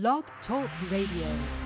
Blog Talk Radio.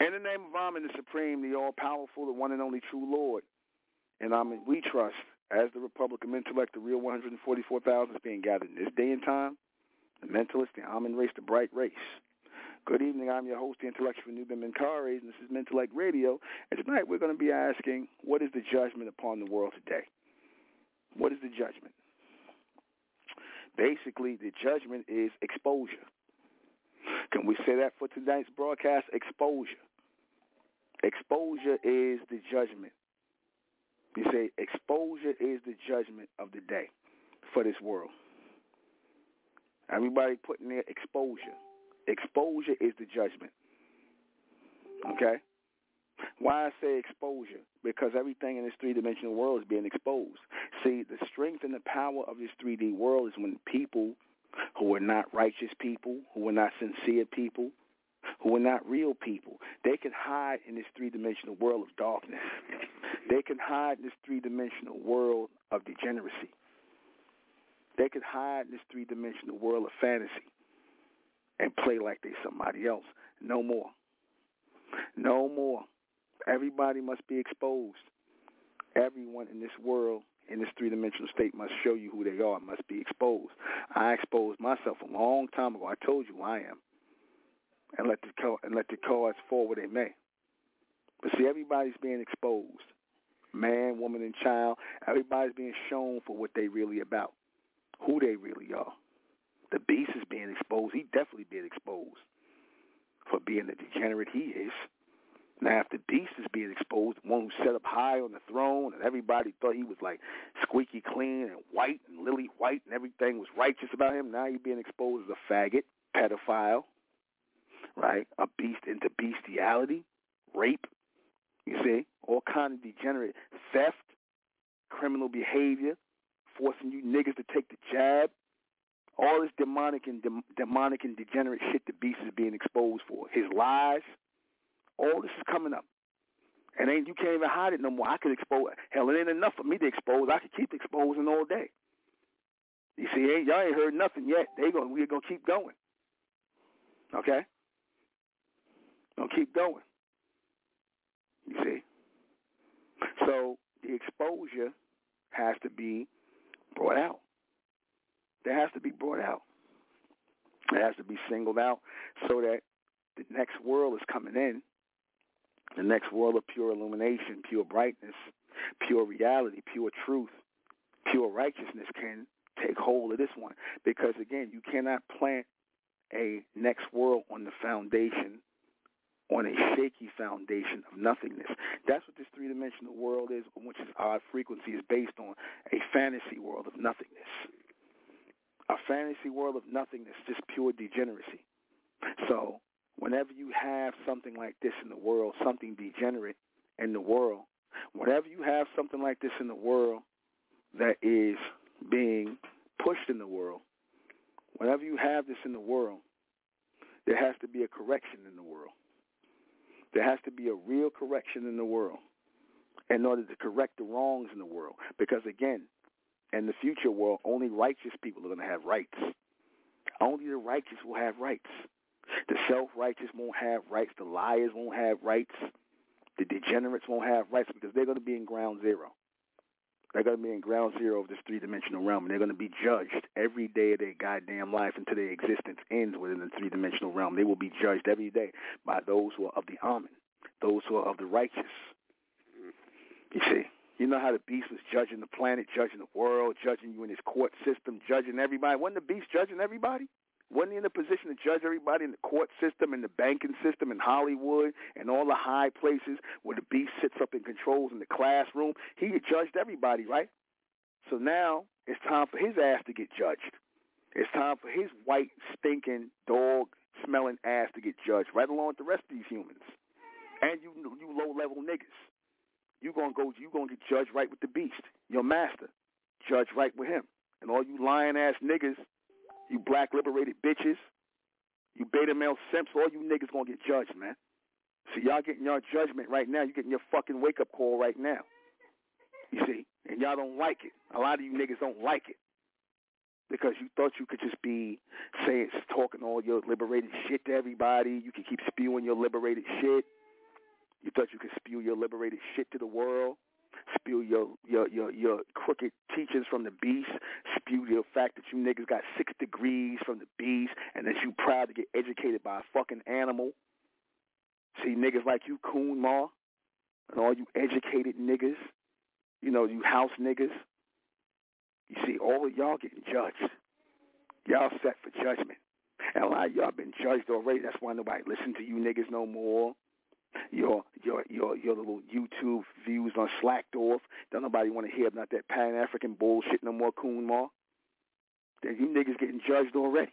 In the name of Amen, the Supreme, the All-Powerful, the one and only true Lord. And Amen, we trust, as the Republican intellect, the real 144,000 is being gathered in this day and time, the mentalist, the Amen race, the bright race. Good evening. I'm your host, the intellectual Nuben Menkarayzz, and this is Mentellect Radio. And tonight we're going to be asking, what is the judgment upon the world today? What is the judgment? Basically, the judgment is exposure. Can we say that for tonight's broadcast? Exposure. Exposure is the judgment. You say exposure is the judgment of the day for this world. Everybody putting their exposure. Exposure is the judgment. Okay? Why I say exposure? Because everything in this three-dimensional world is being exposed. See, the strength and the power of this 3D world is when people who are not righteous people, who are not sincere people, who are not real people. They can hide in this three-dimensional world of darkness. They can hide in this three-dimensional world of degeneracy. They can hide in this three-dimensional world of fantasy and play like they're somebody else. No more. No more. Everybody must be exposed. Everyone in this world, in this three-dimensional state, must show you who they are, must be exposed. I exposed myself a long time ago. I told you I am and let the and let the cards fall where they may. But see, everybody's being exposed. Man, woman, and child. Everybody's being shown for what they really about, who they really are. The beast is being exposed. He definitely being exposed for being the degenerate he is. Now, if the beast is being exposed, one who set up high on the throne, and everybody thought he was like squeaky clean and white and lily white, and everything was righteous about him, now he's being exposed as a faggot, pedophile, right? A beast into bestiality, rape, you see, all kind of degenerate theft, criminal behavior, forcing you niggas to take the jab, all this demonic and de- demonic and degenerate shit the beast is being exposed for. His lies, all this is coming up. And ain't you can't even hide it no more. I could expose hell, it ain't enough for me to expose. I could keep exposing all day. You see, ain't y'all ain't heard nothing yet. They going we're gonna keep going. Okay? Gonna keep going. You see? So the exposure has to be brought out. That has to be brought out. It has to be singled out so that the next world is coming in, the next world of pure illumination, pure brightness, pure reality, pure truth, pure righteousness can take hold of this one. Because again, you cannot plant a next world on the foundation on a shaky foundation of nothingness. That's what this three-dimensional world is, which is odd frequency, is based on a fantasy world of nothingness. A fantasy world of nothingness, just pure degeneracy. So whenever you have something like this in the world, something degenerate in the world, whenever you have something like this in the world that is being pushed in the world, whenever you have this in the world, there has to be a correction in the world. There has to be a real correction in the world in order to correct the wrongs in the world. Because again, in the future world, only righteous people are going to have rights. Only the righteous will have rights. The self-righteous won't have rights. The liars won't have rights. The degenerates won't have rights because they're going to be in ground zero. They're going to be in ground zero of this three-dimensional realm, and they're going to be judged every day of their goddamn life until their existence ends within the three-dimensional realm. They will be judged every day by those who are of the Amen, those who are of the righteous. You see, you know how the beast was judging the planet, judging the world, judging you in his court system, judging everybody. Wasn't the beast judging everybody? Wasn't he in a position to judge everybody in the court system, in the banking system, in Hollywood, and all the high places where the beast sits up and controls in the classroom? He judged everybody, right? So now it's time for his ass to get judged. It's time for his white, stinking, dog-smelling ass to get judged, right along with the rest of these humans. And you, you low-level niggas. You gonna go? You gonna get judged right with the beast, your master, judge right with him. And all you lying ass niggas you black liberated bitches, you beta male simps, all you niggas gonna get judged, man. So y'all getting your judgment right now. You getting your fucking wake up call right now. You see, and y'all don't like it. A lot of you niggas don't like it because you thought you could just be saying, talking all your liberated shit to everybody. You could keep spewing your liberated shit. You thought you could spew your liberated shit to the world? Spew your your your your crooked teachings from the beast. Spew your fact that you niggas got six degrees from the beast, and that you proud to get educated by a fucking animal. See niggas like you, Coon Ma, and all you educated niggas. You know you house niggas. You see all of y'all getting judged. Y'all set for judgment. And a lot of y'all been judged already. That's why nobody listen to you niggas no more. Your your your your little YouTube views on slacked off. Don't nobody want to hear about that Pan African bullshit no more, Coon Ma. Then you niggas getting judged already.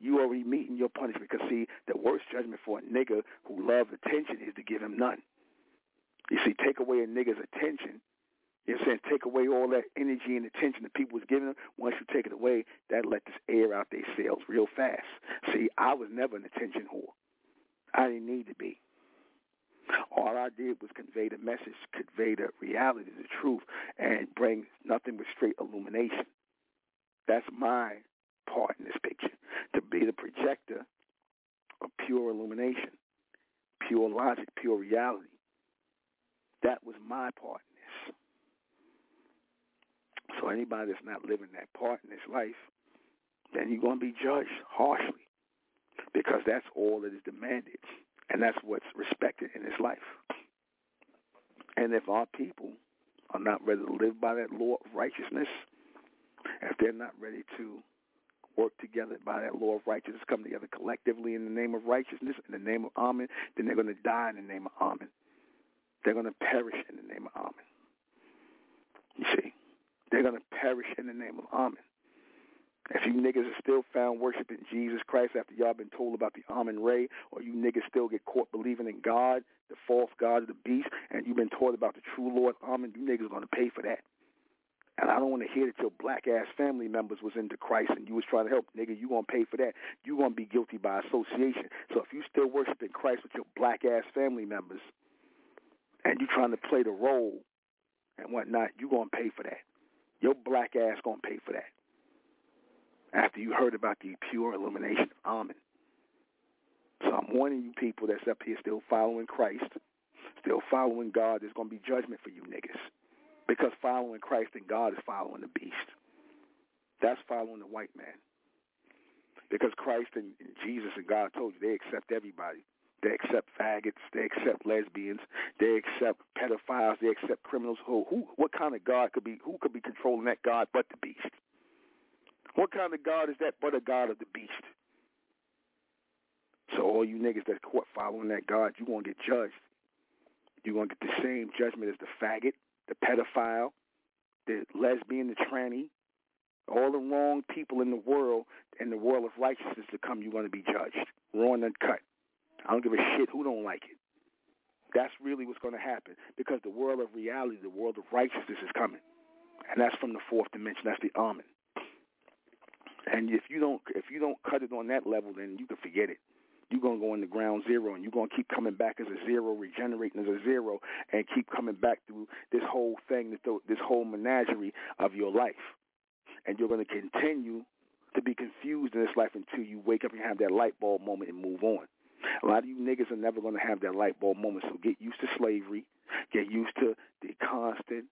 You already meeting your punishment. Because see, the worst judgment for a nigga who loves attention is to give him none. You see, take away a nigga's attention. You know I'm saying? Take away all that energy and attention that people was giving them. Once you take it away, that let this air out their sails real fast. See, I was never an attention whore. I didn't need to be. All I did was convey the message, convey the reality, the truth, and bring nothing but straight illumination. That's my part in this picture, to be the projector of pure illumination, pure logic, pure reality. That was my part in this. So anybody that's not living that part in this life, then you're going to be judged harshly because that's all that is demanded. And that's what's respected in this life. And if our people are not ready to live by that law of righteousness, if they're not ready to work together by that law of righteousness, come together collectively in the name of righteousness, in the name of Amen, then they're going to die in the name of Amen. They're going to perish in the name of Amen. You see, they're going to perish in the name of Amen. If you niggas are still found worshiping Jesus Christ after y'all been told about the Amen Ray, or you niggas still get caught believing in God, the false God of the beast, and you've been taught about the true Lord Amen, you niggas going to pay for that. And I don't want to hear that your black ass family members was into Christ and you was trying to help. Nigga, you gonna pay for that. You gonna be guilty by association. So if you still worshiping Christ with your black ass family members and you trying to play the role and whatnot, you gonna pay for that. Your black ass gonna pay for that after you heard about the pure illumination of Amen. So I'm warning you people that's up here still following Christ, still following God, there's going to be judgment for you niggas. Because following Christ and God is following the beast. That's following the white man. Because Christ and, and Jesus and God told you they accept everybody. They accept faggots. They accept lesbians. They accept pedophiles. They accept criminals. Who? Who? What kind of God could be? Who could be controlling that God but the beast? What kind of God is that but a God of the beast? So all you niggas that's caught following that God, you going to get judged. You're going to get the same judgment as the faggot, the pedophile, the lesbian, the tranny, all the wrong people in the world, in the world of righteousness to come, you're going to be judged. Raw and uncut. I don't give a shit who don't like it. That's really what's going to happen because the world of reality, the world of righteousness is coming. And that's from the fourth dimension. That's the Amen. And if you don't if you don't cut it on that level, then you can forget it. You're gonna go into ground zero, and you're gonna keep coming back as a zero, regenerating as a zero, and keep coming back through this whole thing, this whole menagerie of your life. And you're gonna continue to be confused in this life until you wake up and have that light bulb moment and move on. A lot of you niggas are never gonna have that light bulb moment, so get used to slavery, get used to the constant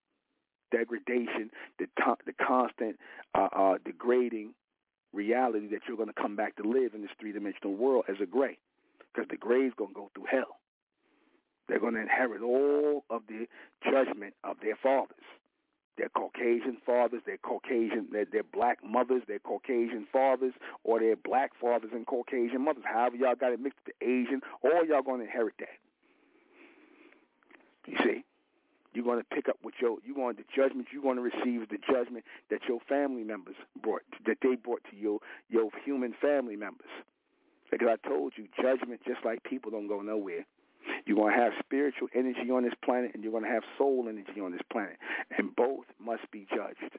degradation, the the constant uh, uh, degrading reality that you're going to come back to live in this three-dimensional world as a gray because the gray's going to go through hell. They're going to inherit all of the judgment of their fathers. Their Caucasian fathers, their Caucasian, their, their black mothers, their Caucasian fathers, or their black fathers and Caucasian mothers. However y'all got it mixed the Asian, all y'all going to inherit that. You see? You're going to pick up what your you're going the judgment you're going to receive the judgment that your family members brought that they brought to your your human family members. Because I told you, judgment just like people don't go nowhere. You're going to have spiritual energy on this planet, and you're going to have soul energy on this planet, and both must be judged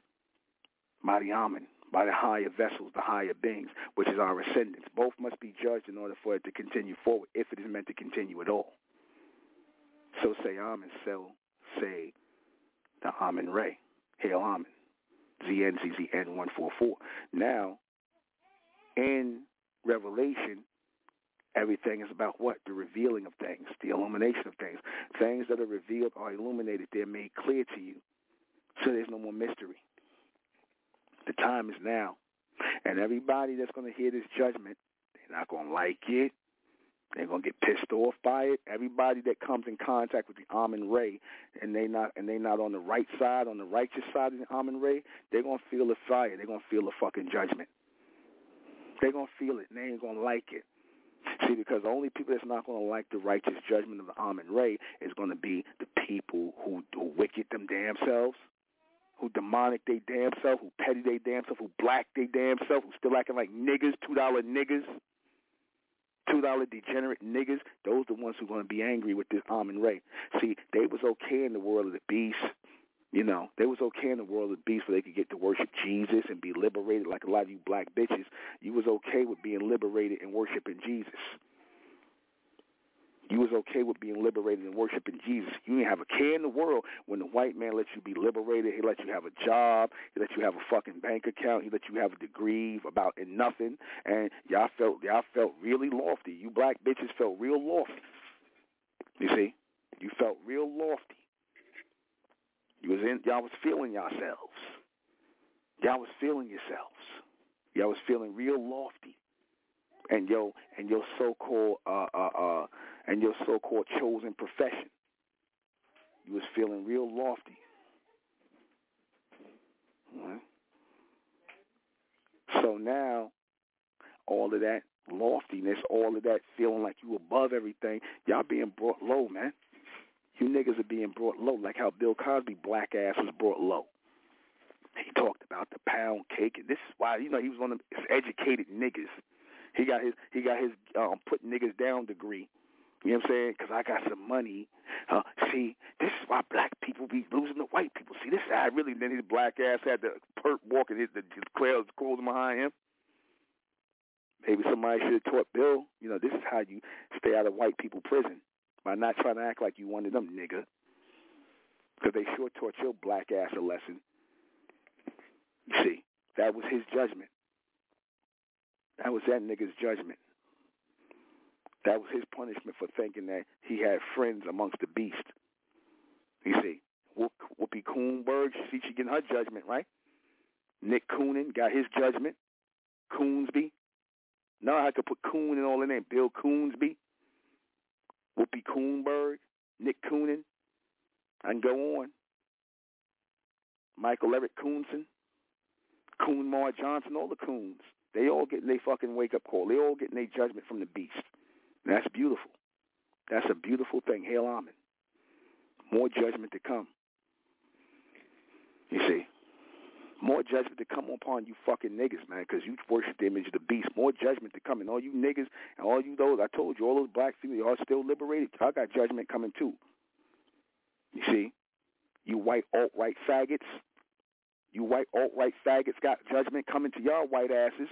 by the Amen, by the higher vessels, the higher beings, which is our ascendants. Both must be judged in order for it to continue forward, if it is meant to continue at all. So say Amen, so say the Amen Ray. Hail Amen. ZNZZN144. Now, in Revelation, Everything is about what? The revealing of things, the illumination of things. Things that are revealed are illuminated. They're made clear to you. So there's no more mystery. The time is now. And everybody that's going to hear this judgment, they're not going to like it. They're gonna get pissed off by it. Everybody that comes in contact with the Amen Ray and they not and they not on the right side, on the righteous side of the Amen Ray, they're gonna feel the fire. They're gonna feel the fucking judgment. They're gonna feel it and they ain't gonna like it. See, because the only people that's not going to like the righteous judgment of the Amen Ray is going to be the people who do wicked them damn selves, who demonic they damn self, who petty they damn self, who black they damn self, who still acting like niggas, two dollar niggas two dollar degenerate niggas, those the ones who are going to be angry with this Amen Ray. See, they was okay in the world of the beast. You know, they was okay in the world of the beast where they could get to worship Jesus and be liberated like a lot of you black bitches. You was okay with being liberated and worshiping Jesus. You was okay with being liberated and worshiping Jesus. You didn't have a care in the world when the white man let you be liberated. He let you have a job. He let you have a fucking bank account. He let you have a degree about in nothing. And y'all felt y'all felt really lofty. You black bitches felt real lofty. You see, you felt real lofty. You was in y'all was feeling yourselves. Y'all was feeling yourselves. Y'all was feeling real lofty. And yo and your so called uh uh uh and your so-called chosen profession. You was feeling real lofty. Right? So now, all of that loftiness, all of that feeling like you above everything, y'all being brought low, man. You niggas are being brought low, like how Bill Cosby black ass was brought low. He talked about the pound cake, and this is why you know he was one of the educated niggas. He got his he got his um, put niggas down degree you know what I'm saying? Because I got some money. Uh, see, this is why black people be losing to white people. See, this guy really, then his black ass had the perp walking his, the, his clouds closing behind him. Maybe somebody should have taught Bill, you know, this is how you stay out of white people prison by not trying to act like you one of them, nigga. Because they sure taught your black ass a lesson. You see, that was his judgment. That was that nigga's judgment. That was his punishment for thinking that he had friends amongst the beast. You see, Whoopi Coonberg, see, she getting her judgment, right? Nick Coonan got his judgment. Coonsby. Now I have to put Coon and all in there. Bill Coonsby. Whoopi Coonberg. Nick Coonan. I can go on. Michael Eric Coonson. Coonmar Johnson, all the coons. They all getting their fucking wake up call. They all getting their judgment from the beast. That's beautiful. That's a beautiful thing. Hail Amen. More judgment to come. You see, more judgment to come upon you fucking niggas, man, because you worship the image of the beast. More judgment to come. And all you niggas and all you those, I told you, all those black females are still liberated. I got judgment coming too. You see, you white alt-right faggots, you white alt-right faggots got judgment coming to y'all white asses,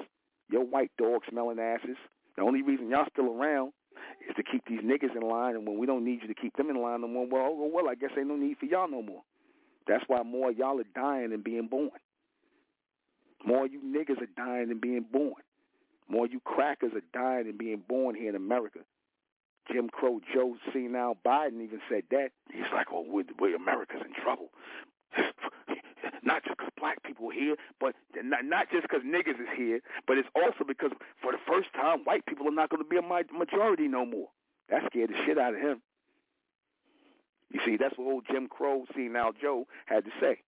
your white dog smelling asses. The only reason y'all still around is to keep these niggas in line, and when we don't need you to keep them in line no more, well, oh, well, I guess ain't no need for y'all no more. That's why more y'all are dying than being born. More you niggas are dying than being born. More you crackers are dying than being born here in America. Jim Crow Joe C now Biden even said that. He's like, oh, well, we, we America's in trouble. Not just because black people here, but not, not just because niggas is here, but it's also because for the first time, white people are not going to be a majority no more. That scared the shit out of him. You see, that's what old Jim Crow, now Joe, had to say.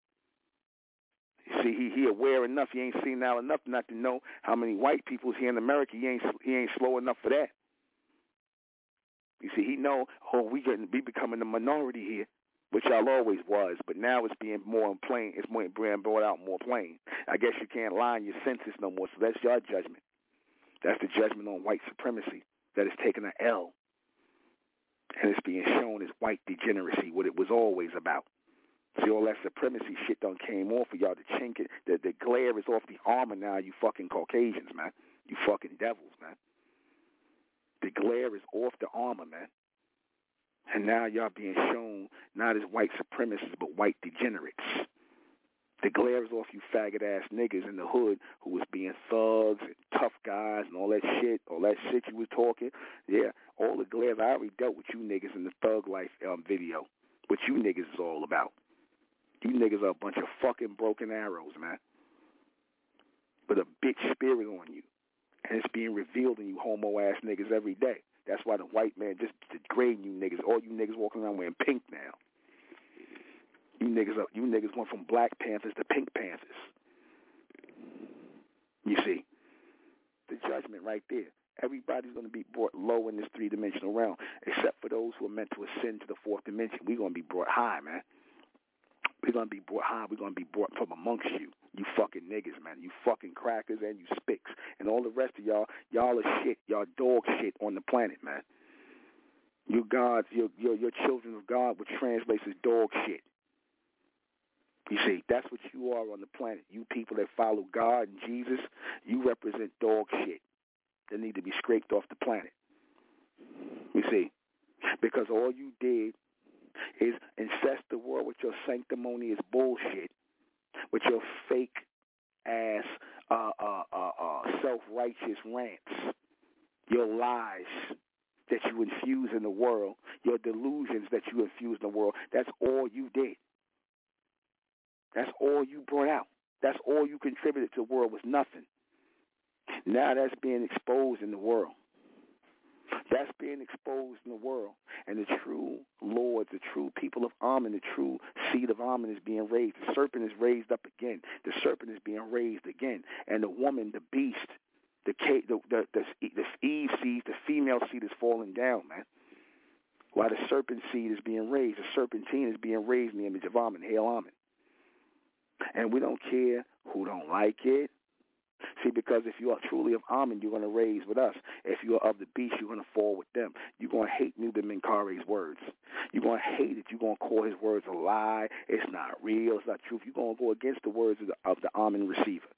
You see, he he aware enough. He ain't seen now enough not to know how many white people's here in America. He ain't he ain't slow enough for that. You see, he know, oh, we getting we becoming the minority here which y'all always was, but now it's being more in plain. It's more being brought out more plain. I guess you can't lie in your senses no more. So that's your judgment. That's the judgment on white supremacy that is taking an L, and it's being shown as white degeneracy, what it was always about. See, all that supremacy shit done came off for y'all. The chink, the the glare is off the armor now. You fucking Caucasians, man. You fucking devils, man. The glare is off the armor, man. And now y'all being shown not as white supremacists, but white degenerates. The glare is off you faggot ass niggas in the hood who was being thugs and tough guys and all that shit, all that shit you was talking. Yeah, all the glare. I already dealt with you niggas in the thug life um, video. What you niggas is all about. You niggas are a bunch of fucking broken arrows, man. With a bitch spirit on you. And it's being revealed in you homo ass niggas every day. That's why the white man just degrading you niggas. All you niggas walking around wearing pink now. You niggas, you niggas went from Black Panthers to Pink Panthers. You see, the judgment right there. Everybody's going to be brought low in this three-dimensional realm, except for those who are meant to ascend to the fourth dimension. We're going to be brought high, man. We're going to be brought high. We're going to be brought from amongst you. You fucking niggas, man. You fucking crackers and you spicks. And all the rest of y'all, y'all are shit. Y'all dog shit on the planet, man. You gods, your, your, your children of God, which translates as dog shit. You see, that's what you are on the planet. You people that follow God and Jesus, you represent dog shit that need to be scraped off the planet. You see, because all you did is incest the world with your sanctimonious bullshit, with your fake ass uh, uh, uh, uh, self-righteous rants, your lies that you infuse in the world, your delusions that you infuse in the world. That's all you did. That's all you brought out. That's all you contributed to the world was nothing. Now that's being exposed in the world. That's being exposed in the world. And the true lords, the true people of Amen, the true seed of Amen is being raised. The serpent is raised up again. The serpent is being raised again. And the woman, the beast, the the the, the, the Eve seed, the female seed is falling down, man. While the serpent seed is being raised, the serpentine is being raised in the image of Amen. Hail Amen. And we don't care who don't like it. See, because if you are truly of Amen, you're going to raise with us. If you are of the beast, you're going to fall with them. You're going to hate Nuben Menkare's words. You're going to hate it. You're going to call his words a lie. It's not real. It's not truth. You're going to go against the words of the, the Amen receiver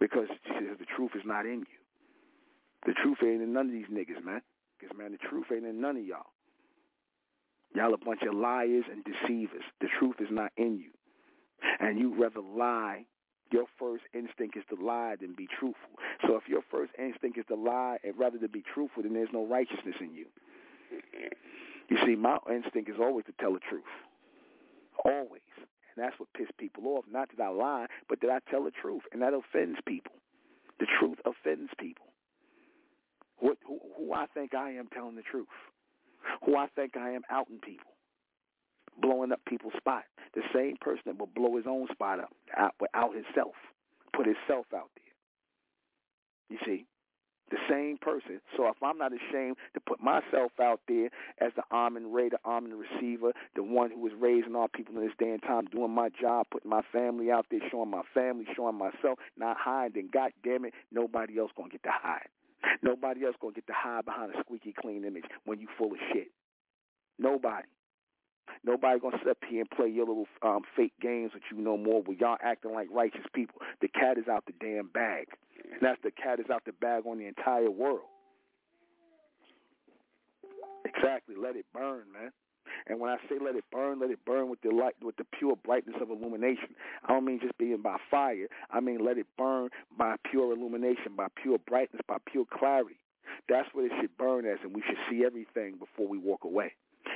because the truth is not in you. The truth ain't in none of these niggas, man. Because, man, the truth ain't in none of y'all. Y'all a bunch of liars and deceivers. The truth is not in you and you rather lie, your first instinct is to lie than be truthful. So if your first instinct is to lie and rather than be truthful, then there's no righteousness in you. You see, my instinct is always to tell the truth. Always. And that's what pissed people off. Not that I lie, but that I tell the truth. And that offends people. The truth offends people. What, who, who I think I am telling the truth. Who I think I am outing people blowing up people's spot. The same person that will blow his own spot up out, without himself, put himself out there. You see, the same person. So if I'm not ashamed to put myself out there as the Amen Ray, the Amen receiver, the one who is raising all people in this day and time, doing my job, putting my family out there, showing my family, showing myself, not hiding, God damn it, nobody else gonna get to hide. Nobody else gonna get to hide behind a squeaky clean image when you full of shit. Nobody. Nobody gonna sit up here and play your little um, fake games with you no more. Where y'all acting like righteous people. The cat is out the damn bag, and that's the cat is out the bag on the entire world. Exactly. Let it burn, man. And when I say let it burn, let it burn with the light, with the pure brightness of illumination. I don't mean just being by fire. I mean let it burn by pure illumination, by pure brightness, by pure clarity. That's what it should burn as, and we should see everything before we walk away.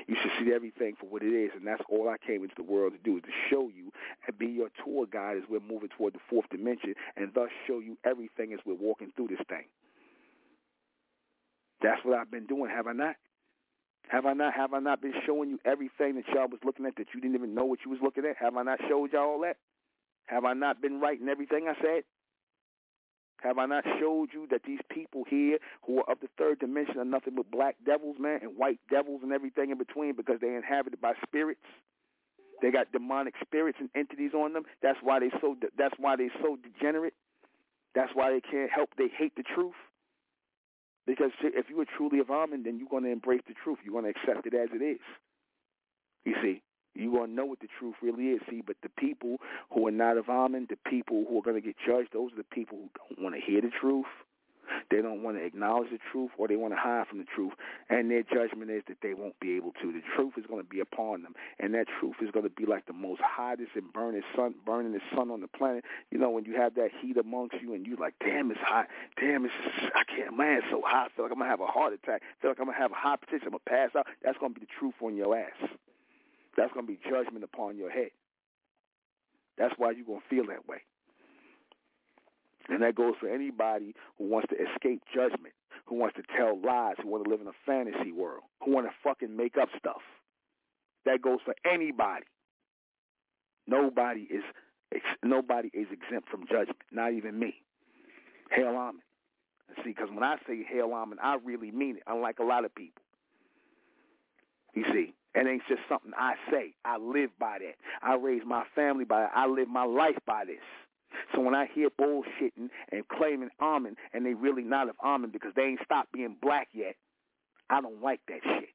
You should see everything for what it is, and that's all I came into the world to do is to show you and be your tour guide as we're moving toward the fourth dimension, and thus show you everything as we're walking through this thing. That's what I've been doing, have I not? Have I not? Have I not been showing you everything that y'all was looking at that you didn't even know what you was looking at? Have I not showed y'all all that? Have I not been writing everything I said? Have I not showed you that these people here who are of the third dimension are nothing but black devils, man, and white devils and everything in between because they're inhabited by spirits? They got demonic spirits and entities on them. That's why they so. That's why they so degenerate. That's why they can't help. They hate the truth. Because if you are truly of Amen, then you're going to embrace the truth. You're going to accept it as it is. You see, you're going to know what the truth really is. See, but the people who are not of Amen, the people who are going to get judged, those are the people who don't want to hear the truth, They don't want to acknowledge the truth or they want to hide from the truth. And their judgment is that they won't be able to. The truth is going to be upon them. And that truth is going to be like the most hottest and burning sun, burning the sun on the planet. You know, when you have that heat amongst you and you're like, damn, it's hot. Damn, it's, I can't, man, it's so hot. I feel like I'm going to have a heart attack. I feel like I'm going to have a high potential. I'm going to pass out. That's going to be the truth on your ass. That's going to be judgment upon your head. That's why you're going to feel that way. And that goes for anybody who wants to escape judgment, who wants to tell lies, who want to live in a fantasy world, who want to fucking make up stuff. That goes for anybody. Nobody is nobody is exempt from judgment, not even me. Hail Amen. See, because when I say Hail Amen, I really mean it, unlike a lot of people. You see, it ain't just something I say. I live by that. I raise my family by that. I live my life by this. So when I hear bullshitting and claiming Amen and they really not of Amen because they ain't stopped being black yet, I don't like that shit.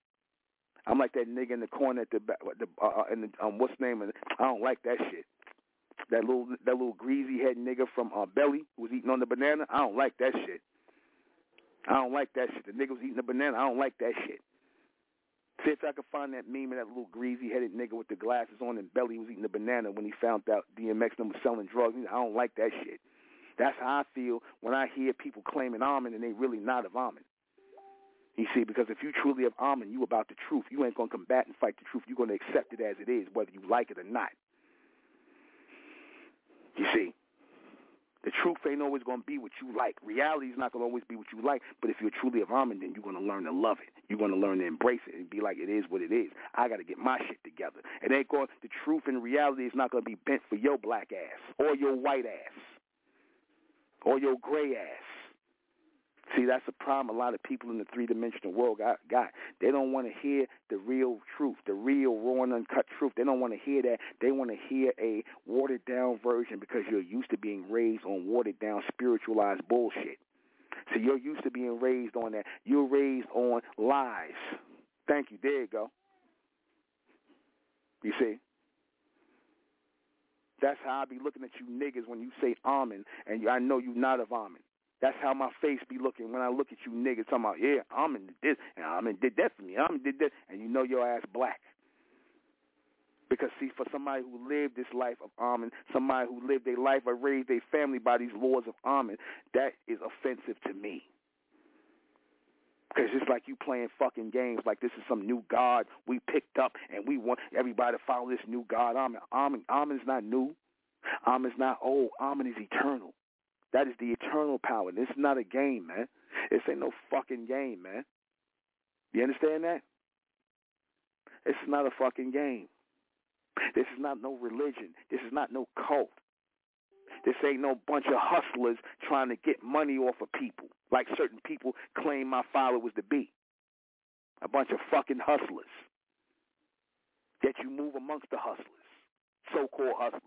I'm like that nigga in the corner at the the uh, in the um what's name of it? I don't like that shit. That little that little greasy head nigga from uh, Belly who was eating on the banana. I don't like that shit. I don't like that shit. The nigga was eating the banana. I don't like that shit. See if I could find that meme of that little greasy headed nigga with the glasses on and belly was eating the banana when he found out DMX was selling drugs. I don't like that shit. That's how I feel when I hear people claiming Amen and they really not of Amen. You see, because if you truly have Amen, you about the truth. You ain't gonna combat and fight the truth. You're gonna accept it as it is, whether you like it or not. You see. The truth ain't always going to be what you like. Reality is not going to always be what you like. But if you're truly of Amen, then you're going to learn to love it. You're going to learn to embrace it and be like, it is what it is. I got to get my shit together. It ain't going. The truth and reality is not going to be bent for your black ass or your white ass or your gray ass. See, that's the problem a lot of people in the three-dimensional world got. got. They don't want to hear the real truth, the real raw and uncut truth. They don't want to hear that. They want to hear a watered-down version because you're used to being raised on watered-down, spiritualized bullshit. So you're used to being raised on that. You're raised on lies. Thank you. There you go. You see? That's how I be looking at you niggas when you say Amen, and I know you not of Amen. That's how my face be looking when I look at you niggas talking about, yeah, I'm in this, and in did that for me, I'm in did that, and you know your ass black. Because see, for somebody who lived this life of Amen, somebody who lived their life or raised their family by these laws of Amen, that is offensive to me. Because it's like you playing fucking games like this is some new God we picked up and we want everybody to follow this new God. Amen. Amen, Amen is not new. Amen is not old. Amen is eternal. That is the eternal power. This is not a game, man. This ain't no fucking game, man. You understand that? Is not a fucking game. This is not no religion. This is not no cult. This ain't no bunch of hustlers trying to get money off of people, like certain people claim my followers to be. A bunch of fucking hustlers. that you move amongst the hustlers, so-called hustlers.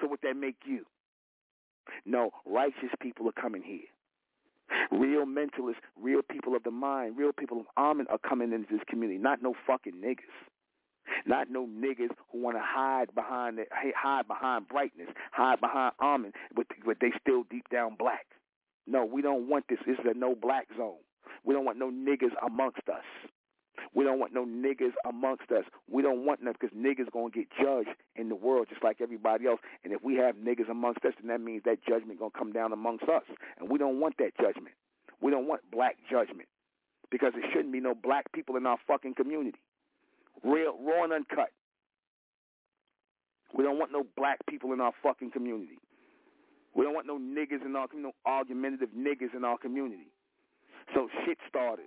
So what that make you? No, righteous people are coming here. Real mentalists, real people of the mind, real people of Amen are coming into this community, not no fucking niggas. Not no niggas who want to hide behind hide behind brightness, hide behind Amen, but, but they still deep down black. No, we don't want this. This is a no black zone. We don't want no niggas amongst us. We don't want no niggas amongst us. We don't want them because niggas to get judged in the world just like everybody else. And if we have niggas amongst us, then that means that judgment to come down amongst us. And we don't want that judgment. We don't want black judgment because there shouldn't be no black people in our fucking community. Real, raw and uncut. We don't want no black people in our fucking community. We don't want no niggas in our no argumentative niggas in our community. So shit starters.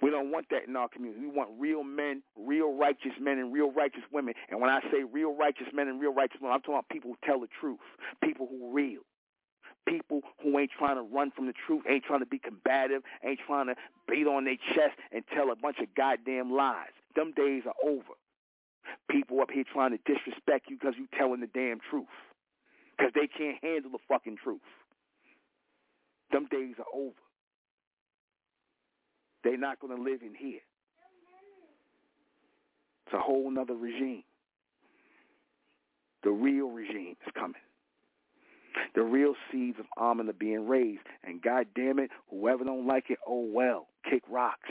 We don't want that in our community. We want real men, real righteous men, and real righteous women. And when I say real righteous men and real righteous women, I'm talking about people who tell the truth, people who are real, people who ain't trying to run from the truth, ain't trying to be combative, ain't trying to beat on their chest and tell a bunch of goddamn lies. Them days are over. People up here trying to disrespect you because you're telling the damn truth. Because they can't handle the fucking truth. Them days are over. They're not going to live in here. It's a whole nother regime. The real regime is coming. The real seeds of Amen are being raised. And God damn it, whoever don't like it, oh well. Kick rocks.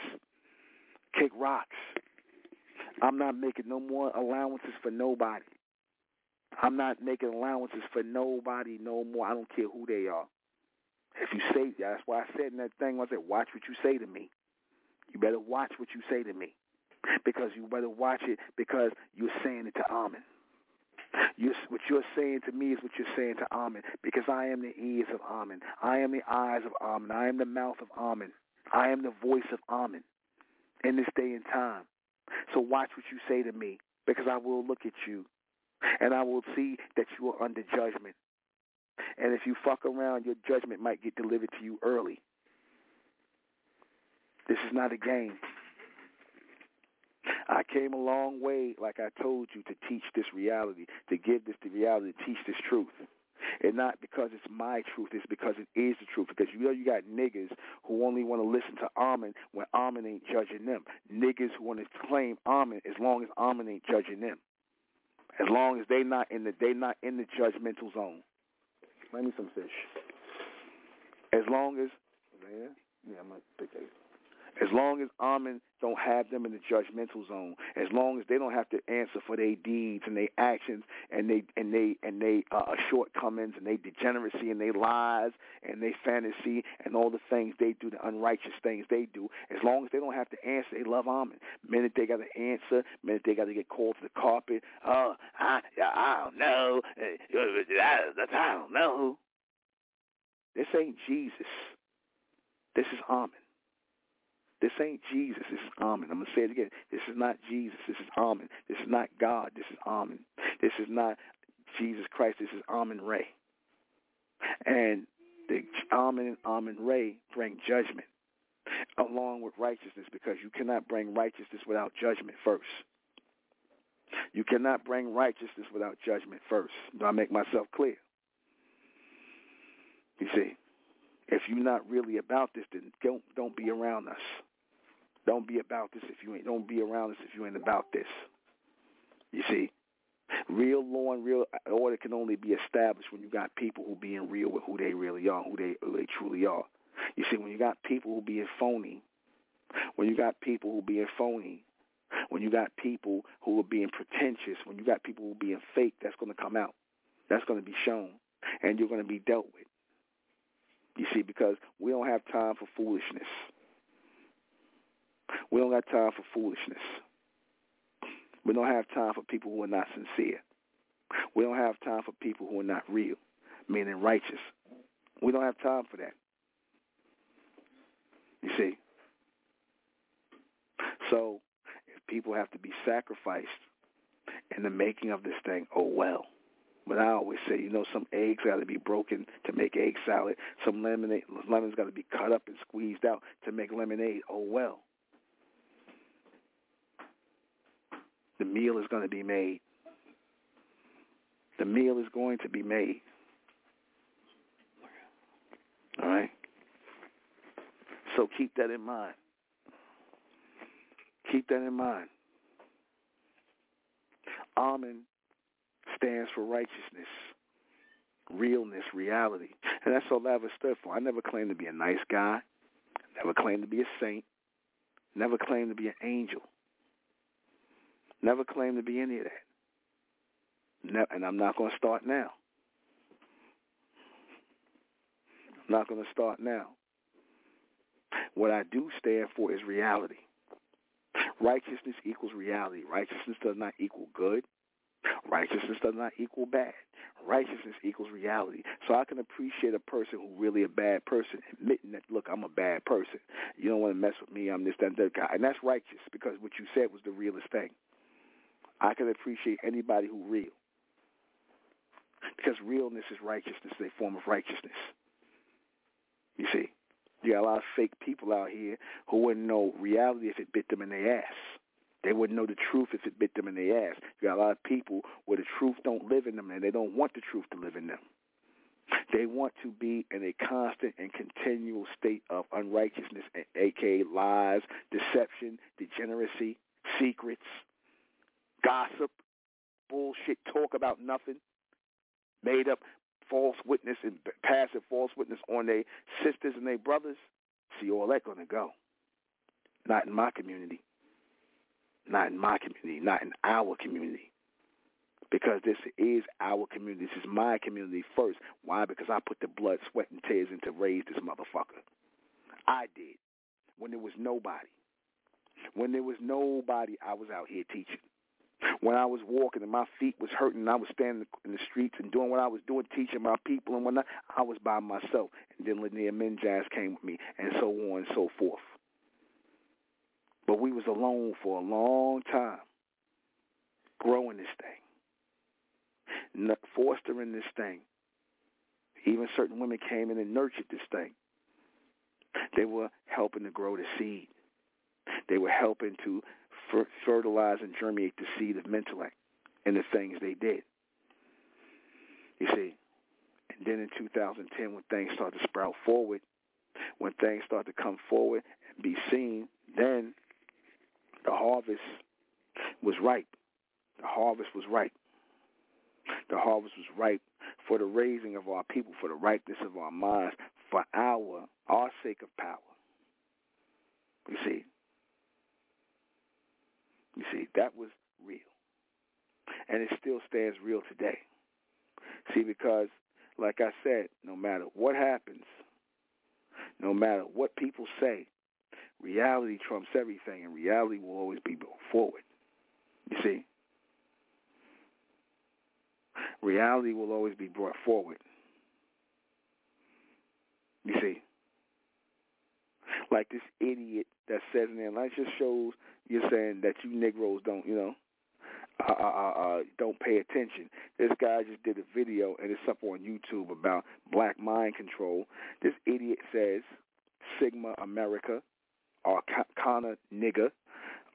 Kick rocks. I'm not making no more allowances for nobody. I'm not making allowances for nobody no more. I don't care who they are. If you say that's why I said in that thing I said, watch what you say to me. You better watch what you say to me. Because you better watch it because you're saying it to Amen. You're, what you're saying to me is what you're saying to Amen. Because I am the ears of Amen. I am the eyes of Amen. I am the mouth of Amen. I am the voice of Amen in this day and time. So watch what you say to me because I will look at you and I will see that you are under judgment. And if you fuck around, your judgment might get delivered to you early. This is not a game. I came a long way, like I told you, to teach this reality, to give this the reality, to teach this truth. And not because it's my truth, it's because it is the truth. Because you know you got niggas who only want to listen to Amen when Amen ain't judging them. Niggas who want to claim Amen as long as Amen ain't judging them. As long as they not in the they not in the judgmental zone. Let me some fish. As long as yeah, yeah, I'm gonna pick that. As long as Amen don't have them in the judgmental zone, as long as they don't have to answer for their deeds and their actions and they and they and they uh, shortcomings and their degeneracy and their lies and their fantasy and all the things they do, the unrighteous things they do, as long as they don't have to answer, they love Amen. Minute they got to answer, minute they got to get called to the carpet. Oh, I I don't know. I don't know. This ain't Jesus. This is Amen. This ain't Jesus. This is Amen. I'm going to say it again. This is not Jesus. This is Amen. This is not God. This is Amen. This is not Jesus Christ. This is Amen Ray. And the Amen and Amen Ray bring judgment along with righteousness because you cannot bring righteousness without judgment first. You cannot bring righteousness without judgment first. Do I make myself clear? You see, if you're not really about this, then don't don't be around us. Don't be about this if you ain't. Don't be around us if you ain't about this. You see, real law and real order can only be established when you got people who being real with who they really are, who they who they truly are. You see, when you got people who being phony, when you got people who being phony, when you got people who are being pretentious, when you got people who being fake, that's going to come out. That's going to be shown, and you're going to be dealt with. You see, because we don't have time for foolishness. We don't got time for foolishness. We don't have time for people who are not sincere. We don't have time for people who are not real, meaning righteous. We don't have time for that. You see? So, if people have to be sacrificed in the making of this thing, oh well. But I always say, you know, some eggs got to be broken to make egg salad. Some lemonade, lemons got to be cut up and squeezed out to make lemonade. Oh well. The meal is going to be made. The meal is going to be made. All right? So keep that in mind. Keep that in mind. Amen stands for righteousness, realness, reality. And that's all I ever stood for. I never claimed to be a nice guy. Never claimed to be a saint. Never claimed to be an angel. Never claimed to be any of that. and I'm not going to start now. I'm not going to start now. What I do stand for is reality. Righteousness equals reality. Righteousness does not equal good. Righteousness does not equal bad. Righteousness equals reality. So I can appreciate a person who really a bad person, admitting that, look, I'm a bad person. You don't want to mess with me. I'm this, that, that guy. And that's righteous because what you said was the realest thing. I can appreciate anybody who real. Because realness is righteousness, a form of righteousness. You see, you got a lot of fake people out here who wouldn't know reality if it bit them in their ass. They wouldn't know the truth if it bit them in the ass. You got a lot of people where the truth don't live in them and they don't want the truth to live in them. They want to be in a constant and continual state of unrighteousness, aka lies, deception, degeneracy, secrets, gossip, bullshit, talk about nothing, made up false witness and passive false witness on their sisters and their brothers, see all that gonna go. Not in my community. Not in my community. Not in our community. Because this is our community. This is my community first. Why? Because I put the blood, sweat, and tears into raise this motherfucker. I did. When there was nobody. When there was nobody, I was out here teaching. When I was walking and my feet was hurting, and I was standing in the streets and doing what I was doing, teaching my people and whatnot, I was by myself. And then Lanier Minjaz came with me, and so on and so forth. But we was alone for a long time, growing this thing, fostering this thing. Even certain women came in and nurtured this thing. They were helping to grow the seed. They were helping to fertilize and germinate the seed of intellect and the things they did. You see, and then in 2010, when things start to sprout forward, when things start to come forward and be seen, then the harvest was ripe. The harvest was ripe. The harvest was ripe for the raising of our people, for the ripeness of our minds, for our our sake of power. You see, you see, that was real. And it still stands real today. See, because, like I said, no matter what happens, no matter what people say, reality trumps everything, and reality will always be brought forward. You see? Reality will always be brought forward. You see? Like this idiot that says in there, that just shows you're saying that you Negroes don't, you know, uh, uh, uh, uh, don't pay attention. This guy just did a video, and it's up on YouTube about black mind control. This idiot says, Sigma America, or Kana nigga.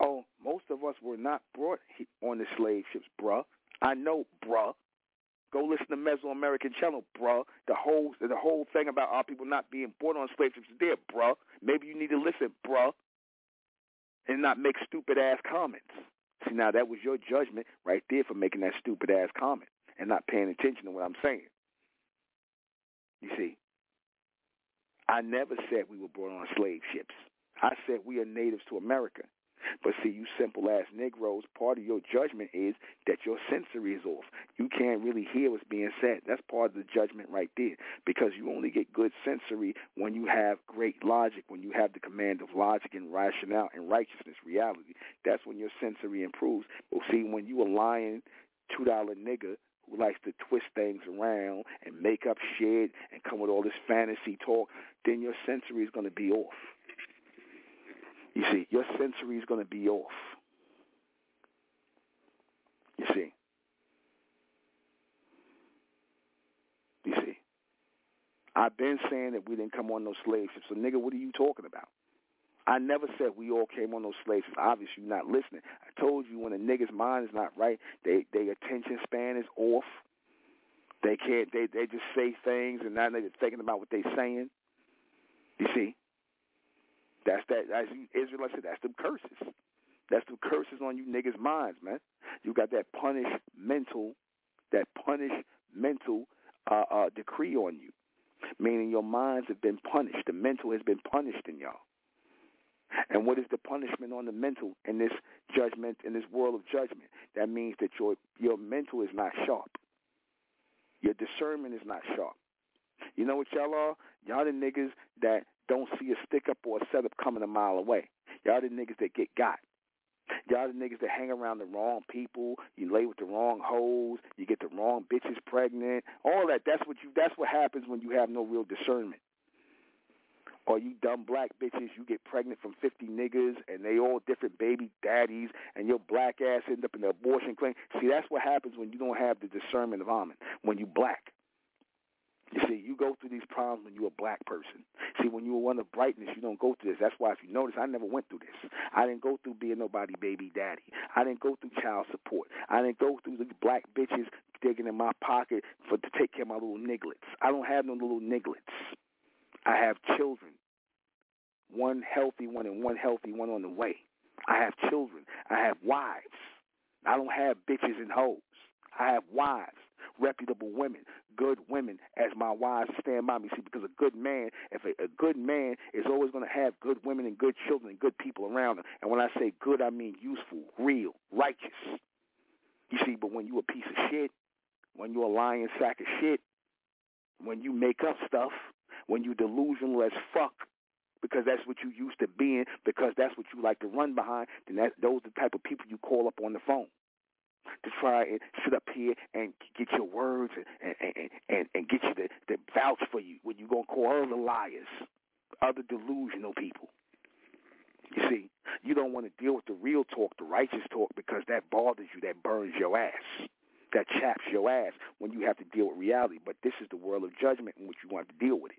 Oh, most of us were not brought on the slave ships, bruh. I know, bruh. Go listen to Mesoamerican Channel, bruh. The whole the whole thing about our people not being born on slave ships is there, bruh. Maybe you need to listen, bruh and not make stupid ass comments. See, now that was your judgment right there for making that stupid ass comment and not paying attention to what I'm saying. You see, I never said we were born on slave ships. I said we are natives to America. But see, you simple ass Negroes, part of your judgment is that your sensory is off. You can't really hear what's being said. That's part of the judgment right there. Because you only get good sensory when you have great logic, when you have the command of logic and rationale and righteousness, reality. That's when your sensory improves. But see, when you a lying two dollar nigga who likes to twist things around and make up shit and come with all this fantasy talk, then your sensory is going to be off. You see, your sensory is going to be off. You see. You see. I've been saying that we didn't come on no slave ships. So, nigga, what are you talking about? I never said we all came on those slave ships. Obviously, you're not listening. I told you when a nigga's mind is not right, they their attention span is off. They can't. They they just say things and now they're thinking about what they're saying. You see, that. As Israelites said, that's the curses. That's the curses on you niggas' minds, man. You got that punish mental, that punish mental uh, uh, decree on you, meaning your minds have been punished. The mental has been punished in y'all. And what is the punishment on the mental in this judgment, in this world of judgment? That means that your your mental is not sharp. Your discernment is not sharp. You know what y'all are? Y'all the niggas that don't see a stick up or a setup coming a mile away. Y'all the niggas that get got. Y'all the niggas that hang around the wrong people. You lay with the wrong hoes. You get the wrong bitches pregnant. All that. That's what you. That's what happens when you have no real discernment. Or you dumb black bitches, you get pregnant from 50 niggas and they all different baby daddies and your black ass end up in the abortion clinic. See, that's what happens when you don't have the discernment of Amen, when you black. You see, you go through these problems when you're a black person. See, when you're one of brightness, you don't go through this. That's why, if you notice, I never went through this. I didn't go through being nobody baby daddy. I didn't go through child support. I didn't go through the black bitches digging in my pocket for to take care of my little nigglets. I don't have no little nigglets. I have children. One healthy one and one healthy one on the way. I have children. I have wives. I don't have bitches and hoes. I have wives reputable women, good women as my wives stand by me. See, because a good man, if a, a good man is always going to have good women and good children and good people around him. And when I say good, I mean useful, real, righteous. You see, but when you a piece of shit, when you a lying sack of shit, when you make up stuff, when you delusional as fuck, because that's what you used to being, because that's what you like to run behind, then that those are the type of people you call up on the phone to try and sit up here and get your words and and and, and get you to, to vouch for you when you gonna call other liars, other delusional people. You see, you don't want to deal with the real talk, the righteous talk, because that bothers you, that burns your ass, that chaps your ass when you have to deal with reality. But this is the world of judgment in which you want to deal with it.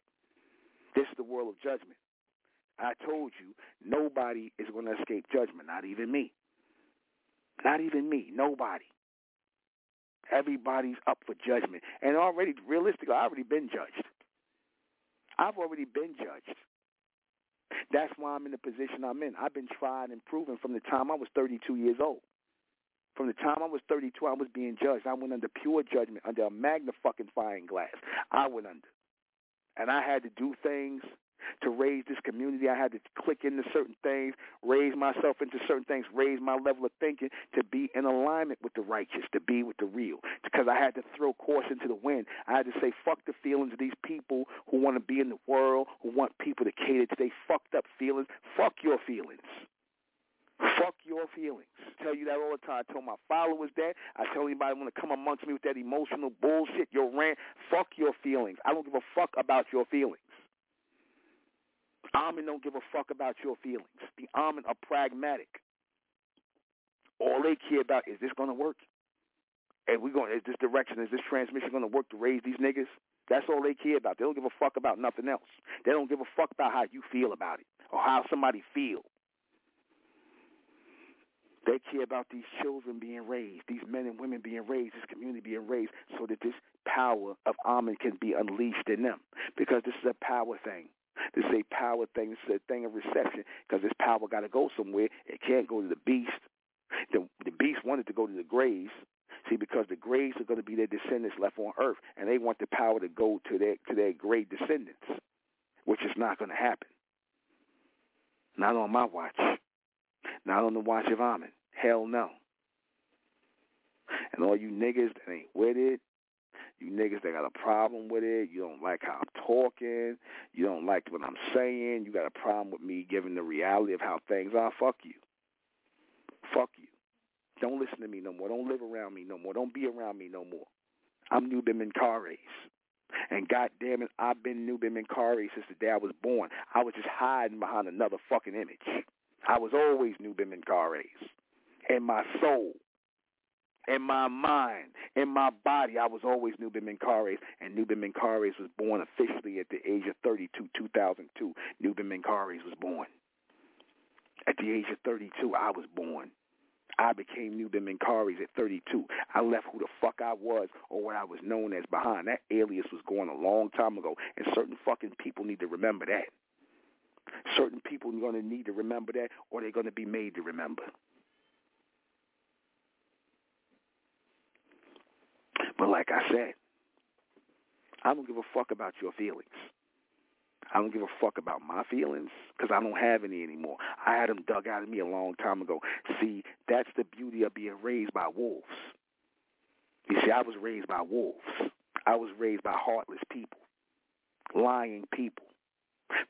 This is the world of judgment. I told you, nobody is going to escape judgment, not even me. Not even me. Nobody. Everybody's up for judgment. And already, realistically, I've already been judged. I've already been judged. That's why I'm in the position I'm in. I've been tried and proven from the time I was 32 years old. From the time I was 32, I was being judged. I went under pure judgment, under a magnifying glass. I went under. And I had to do things to raise this community. I had to click into certain things, raise myself into certain things, raise my level of thinking to be in alignment with the righteous, to be with the real. Because I had to throw caution to the wind. I had to say, fuck the feelings of these people who want to be in the world, who want people to cater to their fucked up feelings. Fuck your feelings. Fuck your feelings. I tell you that all the time. I tell my followers that. I tell anybody want to come amongst me with that emotional bullshit, your rant. Fuck your feelings. I don't give a fuck about your feelings. Amen don't give a fuck about your feelings. The Amen are pragmatic. All they care about is this going to work? And we going is this direction, is this transmission going to work to raise these niggas? That's all they care about. They don't give a fuck about nothing else. They don't give a fuck about how you feel about it or how somebody feels. They care about these children being raised, these men and women being raised, this community being raised, so that this power of Amen can be unleashed in them. Because this is a power thing. Is a power thing. This is a thing of reception. Because this power got to go somewhere. It can't go to the beast. The, the beast wanted to go to the graves. See, because the graves are going to be their descendants left on earth, and they want the power to go to their to their great descendants, which is not going to happen. Not on my watch. Not on the watch of Amen. Hell no. And all you niggas that ain't with it, you niggas that got a problem with it, you don't like how I'm talking, you don't like what I'm saying, you got a problem with me giving the reality of how things are, fuck you. Fuck you. Don't listen to me no more. Don't live around me no more. Don't be around me no more. I'm Nuben Menkarayzz. And God damn it, I've been Nuben Menkarayzz since the day I was born. I was just hiding behind another fucking image. I was always Nuben Menkarayzz in my soul, in my mind, in my body. I was always Nuben Menkarayzz, and Nuben Menkarayzz was born officially at the age of 32, 2002. Nuben Menkarayzz was born. At the age of 32, I was born. I became Nuben Menkarayzz at 32. I left who the fuck I was or what I was known as behind. That alias was going a long time ago, and certain fucking people need to remember that. Certain people are going to need to remember that, or they're going to be made to remember. But like I said, I don't give a fuck about your feelings. I don't give a fuck about my feelings because I don't have any anymore. I had them dug out of me a long time ago. See, that's the beauty of being raised by wolves. You see, I was raised by wolves. I was raised by heartless people, lying people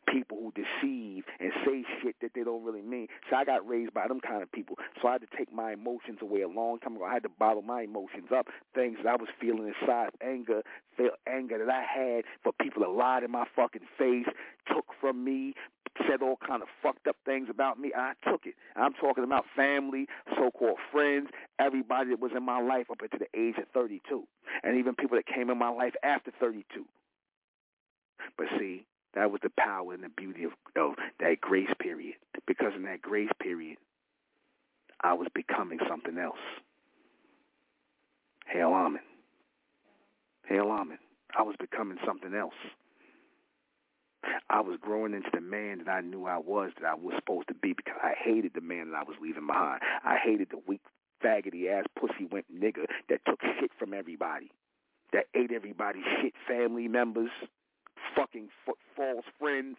people who deceive and say shit that they don't really mean. So I got raised by them kind of people. So I had to take my emotions away a long time ago. I had to bottle my emotions up, things that I was feeling inside, anger, anger that I had for people that lied in my fucking face, took from me, said all kind of fucked up things about me. I took it. I'm talking about family, so-called friends, everybody that was in my life up until the age of 32, and even people that came in my life after 32. But see, that was the power and the beauty of, of that grace period. Because in that grace period, I was becoming something else. Hail Amen. Hail Amen. I was becoming something else. I was growing into the man that I knew I was, that I was supposed to be, because I hated the man that I was leaving behind. I hated the weak, faggoty ass, pussy went nigga that took shit from everybody. that ate everybody's shit, family members, fucking f- false friends,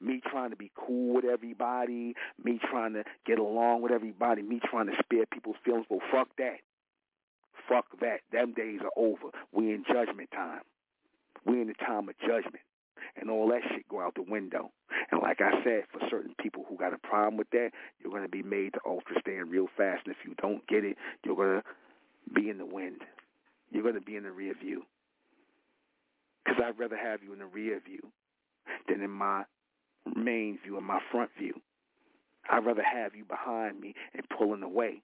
me trying to be cool with everybody, me trying to get along with everybody, me trying to spare people's feelings. Well, fuck that. Fuck that. Them days are over. We in judgment time. We in the time of judgment. And all that shit go out the window. And like I said, for certain people who got a problem with that, you're going to be made to ultra stand real fast. And if you don't get it, you're going to be in the wind. You're going to be in the rear view. Because I'd rather have you in the rear view than in my main view and my front view. I'd rather have you behind me and pulling away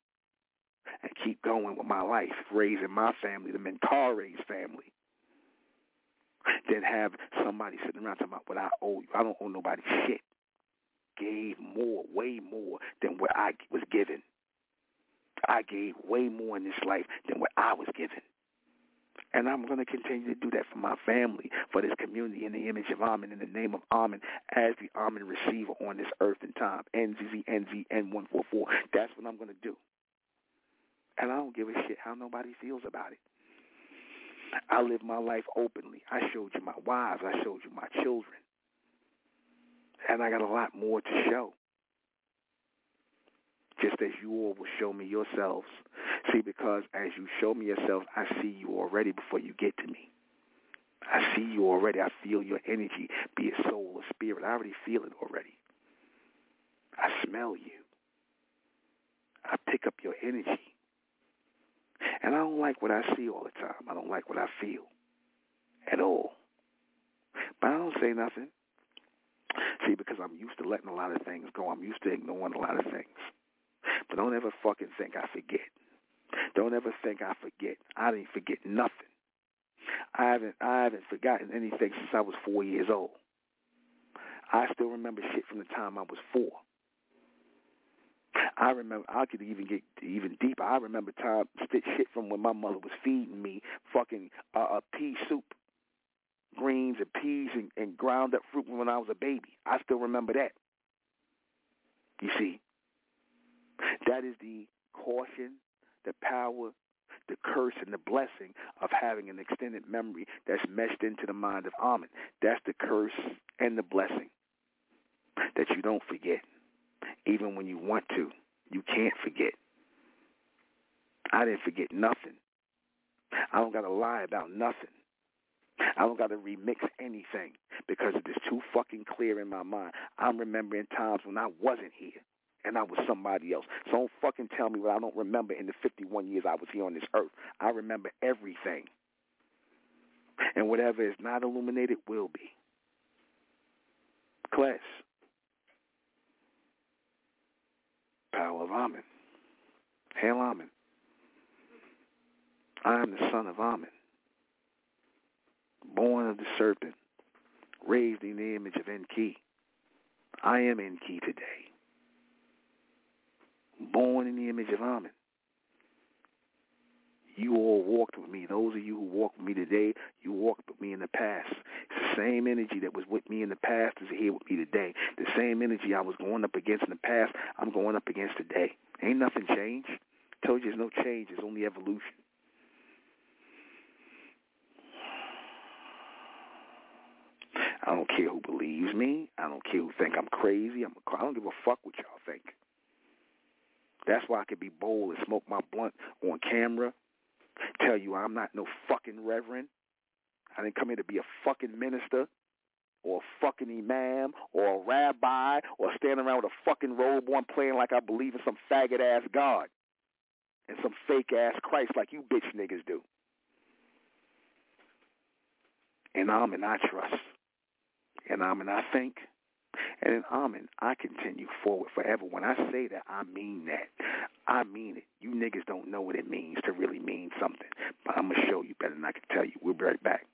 and keep going with my life, raising my family, the Menkarayzz family, than have somebody sitting around talking about what I owe you. I don't owe nobody shit. Gave more, way more than what I was given. I gave way more in this life than what I was given. And I'm going to continue to do that for my family, for this community, in the image of Amen, in the name of Amen, as the Amen receiver on this earth and time. NZZNZN144. That's what I'm going to do. And I don't give a shit how nobody feels about it. I live my life openly. I showed you my wives. I showed you my children. And I got a lot more to show just as you all will show me yourselves. See, because as you show me yourself, I see you already before you get to me. I see you already. I feel your energy, be it soul or spirit. I already feel it already. I smell you. I pick up your energy. And I don't like what I see all the time. I don't like what I feel at all. But I don't say nothing. See, because I'm used to letting a lot of things go. I'm used to ignoring a lot of things. But don't ever fucking think I forget. Don't ever think I forget. I didn't forget nothing. I haven't I haven't forgotten anything since I was four years old. I still remember shit from the time I was four. I remember I could even get even deeper. I remember time shit from when my mother was feeding me fucking uh, a pea soup, greens and peas and, and ground up fruit when I was a baby. I still remember that. You see, that is the caution, the power, the curse, and the blessing of having an extended memory that's meshed into the mind of Amen. That's the curse and the blessing that you don't forget. Even when you want to, you can't forget. I didn't forget nothing. I don't got to lie about nothing. I don't got to remix anything because it is too fucking clear in my mind. I'm remembering times when I wasn't here and I was somebody else. So don't fucking tell me what I don't remember in the 51 years I was here on this earth. I remember everything. And whatever is not illuminated will be. Class. Power of Amen. Hail Amen. I am the son of Amen, born of the serpent, raised in the image of Enki. I am Enki today born in the image of Amen. You all walked with me. Those of you who walked with me today, you walked with me in the past. It's the same energy that was with me in the past is here with me today. The same energy I was going up against in the past, I'm going up against today. Ain't nothing changed. Told you there's no change. It's only evolution. I don't care who believes me. I don't care who think I'm crazy. I'm I don't give a fuck what y'all think. That's why I could be bold and smoke my blunt on camera. Tell you I'm not no fucking reverend. I didn't come here to be a fucking minister or a fucking imam or a rabbi or stand around with a fucking robe on playing like I believe in some faggot ass God and some fake ass Christ like you bitch niggas do. And I'm and I trust. And I'm and I think. And in Amen, I continue forward forever. When I say that, I mean that. I mean it. You niggas don't know what it means to really mean something. But I'm going to show you better than I can tell you. We'll be right back.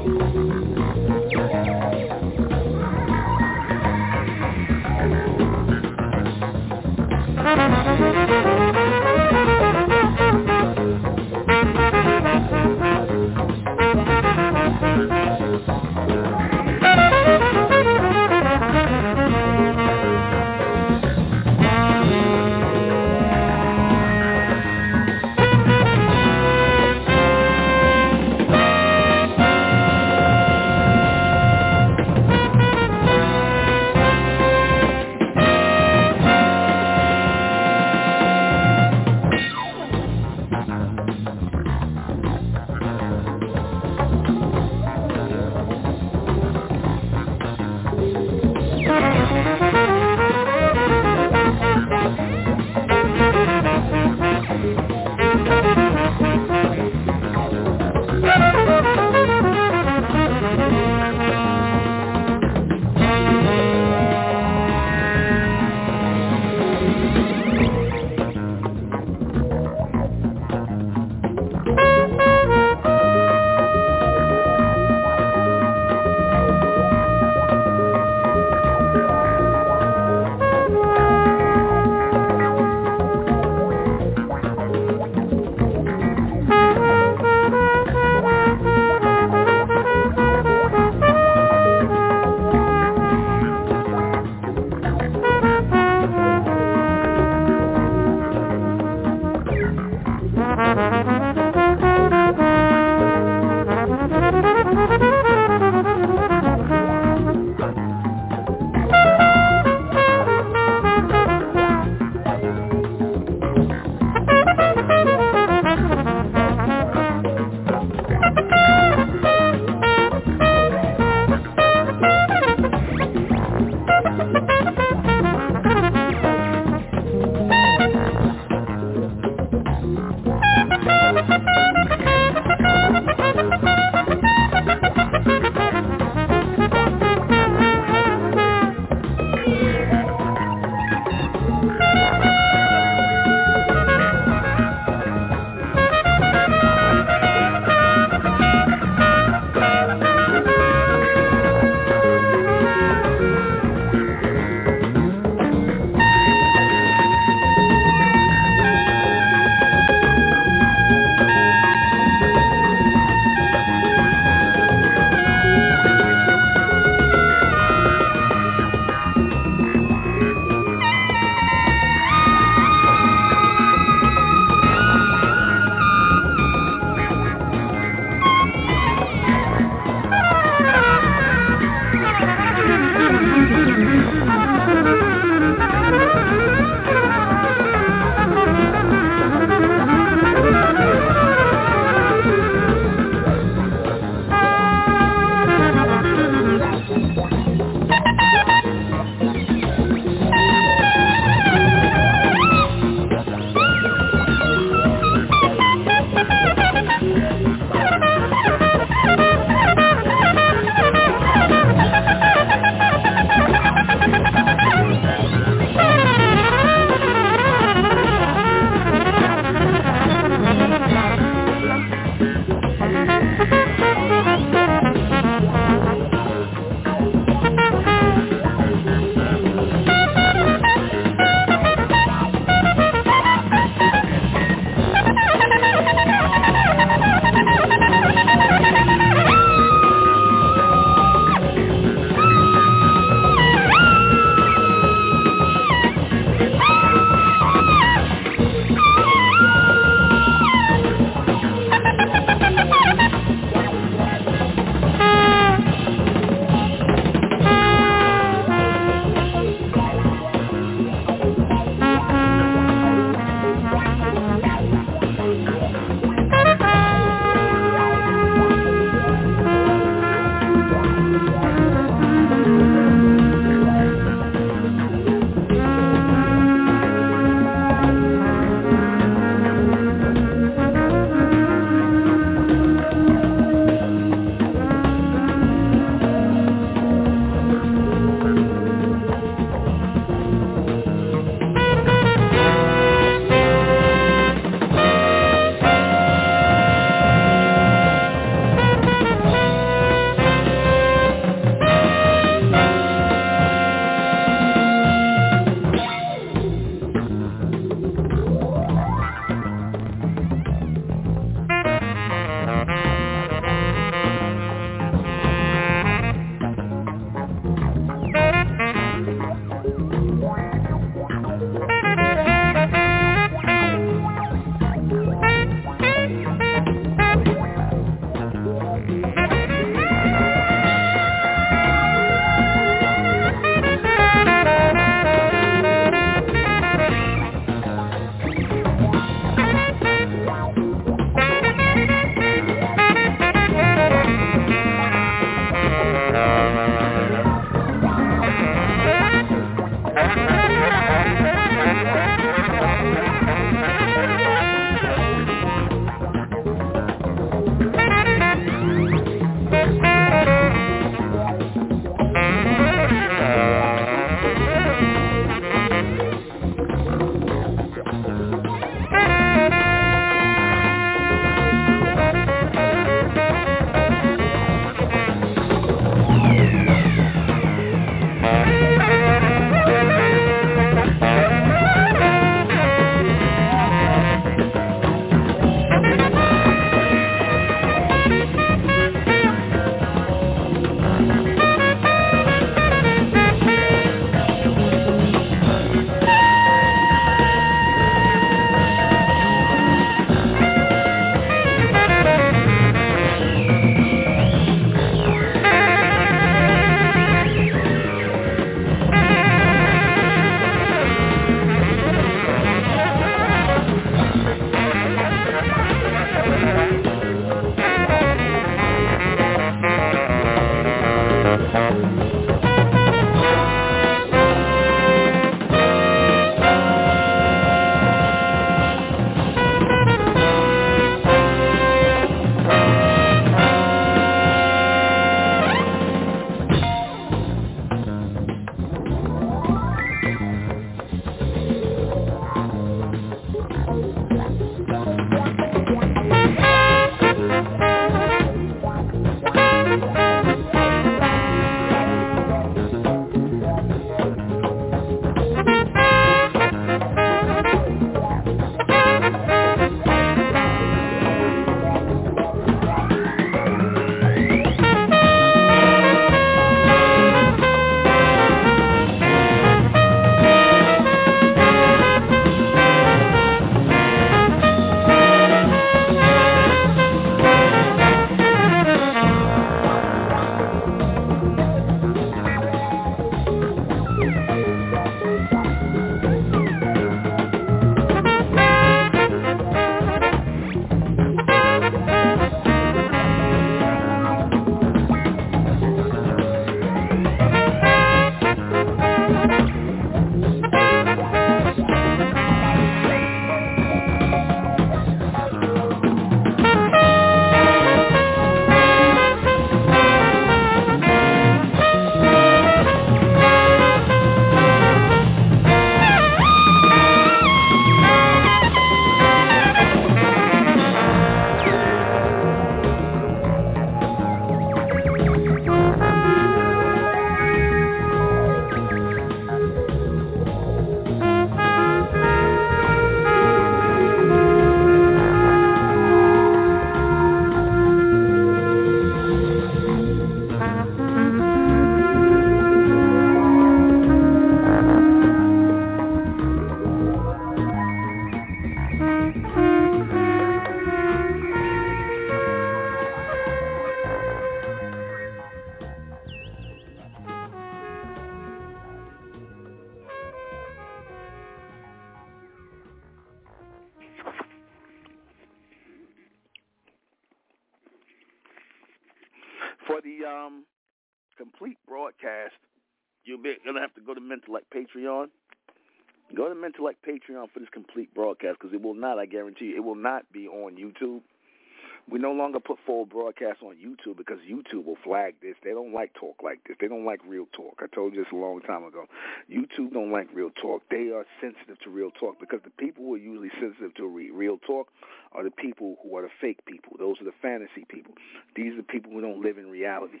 We no longer put full broadcasts on YouTube because YouTube will flag this. They don't like talk like this. They don't like real talk. I told you this a long time ago. YouTube don't like real talk. They are sensitive to real talk because the people who are usually sensitive to real talk are the people who are the fake people. Those are the fantasy people. These are the people who don't live in reality.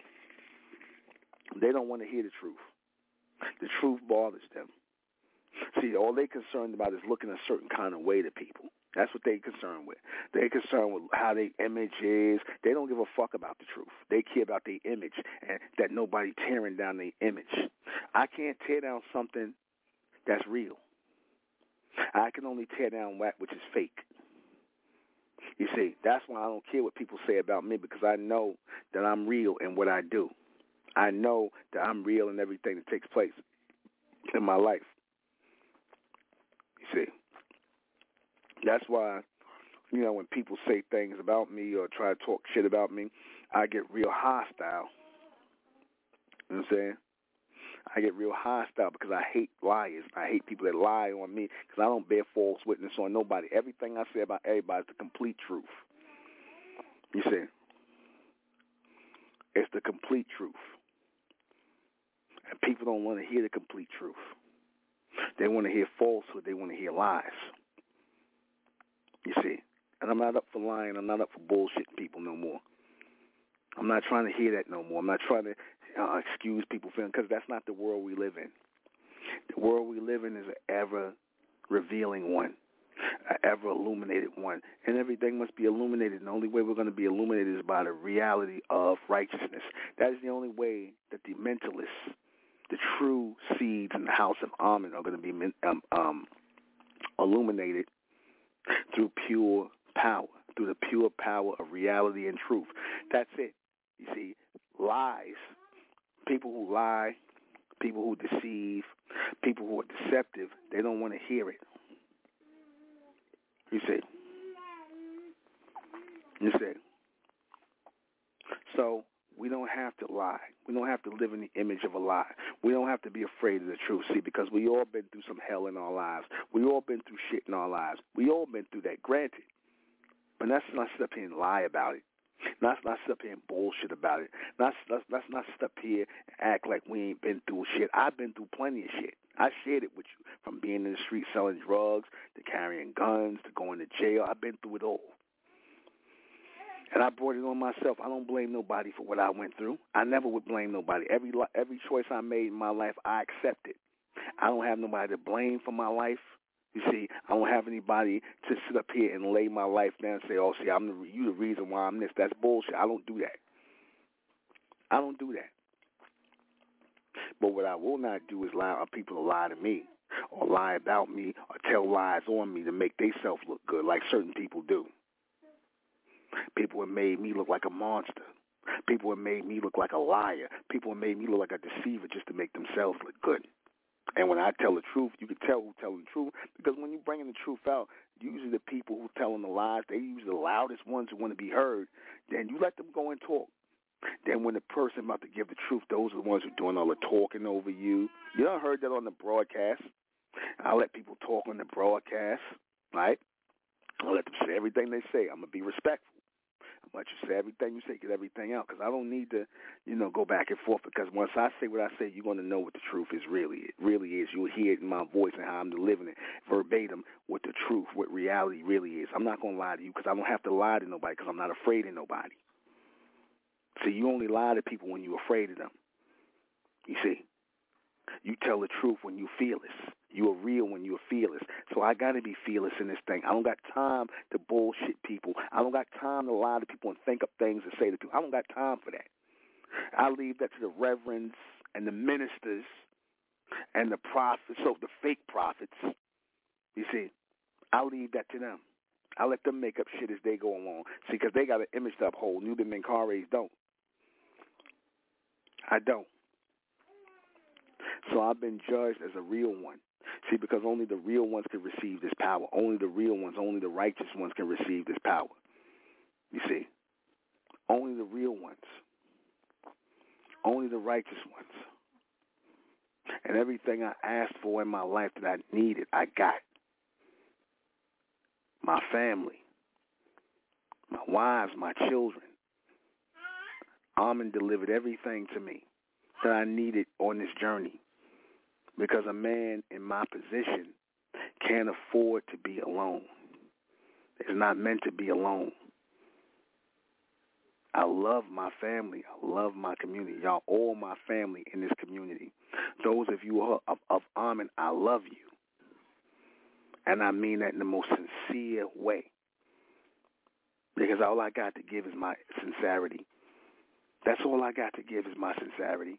They don't want to hear the truth. The truth bothers them. See, all they're concerned about is looking a certain kind of way to people. That's what they're concerned with. They're concerned with how their image is. They don't give a fuck about the truth. They care about their image and that nobody tearing down their image. I can't tear down something that's real. I can only tear down that which is fake. You see, that's why I don't care what people say about me because I know that I'm real in what I do. I know that I'm real in everything that takes place in my life. You see, that's why, you know, when people say things about me or try to talk shit about me, I get real hostile. You know what I'm saying? I get real hostile because I hate liars. I hate people that lie on me because I don't bear false witness on nobody. Everything I say about everybody is the complete truth. You see? It's the complete truth. And people don't want to hear the complete truth. They want to hear falsehood. They want to hear lies. You see? And I'm not up for lying. I'm not up for bullshitting people no more. I'm not trying to hear that no more. I'm not trying to uh, excuse people feeling because that's not the world we live in. The world we live in is an ever revealing one, an ever illuminated one, and everything must be illuminated. And the only way we're going to be illuminated is by the reality of righteousness. That is the only way that the Mentellects, the true seeds in the house of Amen, are going to be um, um, illuminated through pure power, through the pure power of reality and truth. That's it. You see, lies, people who lie, people who deceive, people who are deceptive, they don't want to hear it. You see. You see. So we don't have to lie. We don't have to live in the image of a lie. We don't have to be afraid of the truth. See, because we all been through some hell in our lives. We all been through shit in our lives. We all been through that, granted. But let's not sit up here and lie about it. Let's not sit up here and bullshit about it. Let's, not sit up here and act like we ain't been through shit. I've been through plenty of shit. I shared it with you. From being in the street selling drugs, to carrying guns, to going to jail. I've been through it all. And I brought it on myself. I don't blame nobody for what I went through. I never would blame nobody. Every every choice I made in my life, I accepted. I don't have nobody to blame for my life. You see, I don't have anybody to sit up here and lay my life down and say, "Oh, see, I'm the you the reason why I'm this." That's bullshit. I don't do that. I don't do that. But what I will not do is allow people to lie to me, or lie about me, or tell lies on me to make themselves look good, like certain people do. People have made me look like a monster. People have made me look like a liar. People have made me look like a deceiver just to make themselves look good. And when I tell the truth, you can tell who's telling the truth because when you're bringing the truth out, usually the people who telling the lies, they usually the loudest ones who want to be heard. Then you let them go and talk. Then when the person about to give the truth, those are the ones who are doing all the talking over you. You don't heard that on the broadcast. I let people talk on the broadcast, right? I let them say everything they say. I'm gonna be respectful. I you say everything you say, get everything out, because I don't need to, you know, go back and forth. Because once I say what I say, you're going to know what the truth is really. It really is. You'll hear it in my voice and how I'm delivering it verbatim. What the truth, what reality really is. I'm not going to lie to you because I don't have to lie to nobody because I'm not afraid of nobody. See, you only lie to people when you're afraid of them. You see, you tell the truth when you fearless. You are real when you're fearless. So I got to be fearless in this thing. I don't got time to bullshit people. I don't got time to lie to people and think up things and say to people. I don't got time for that. I leave that to the reverends and the ministers and the prophets, so the fake prophets. You see, I leave that to them. I let them make up shit as they go along. See, because they got an image to uphold. Nuben Menkarayzz don't. I don't. So I've been judged as a real one. See, because only the real ones can receive this power. Only the real ones, only the righteous ones can receive this power. You see? Only the real ones. Only the righteous ones. And everything I asked for in my life that I needed, I got. My family, my wives, my children. Amen delivered everything to me that I needed on this journey because a man in my position can't afford to be alone. It's not meant to be alone. I love my family. I love my community. Y'all all my family in this community. Those of you of, of, of Amen, I love you. And I mean that in the most sincere way. Because all I got to give is my sincerity. That's all I got to give is my sincerity.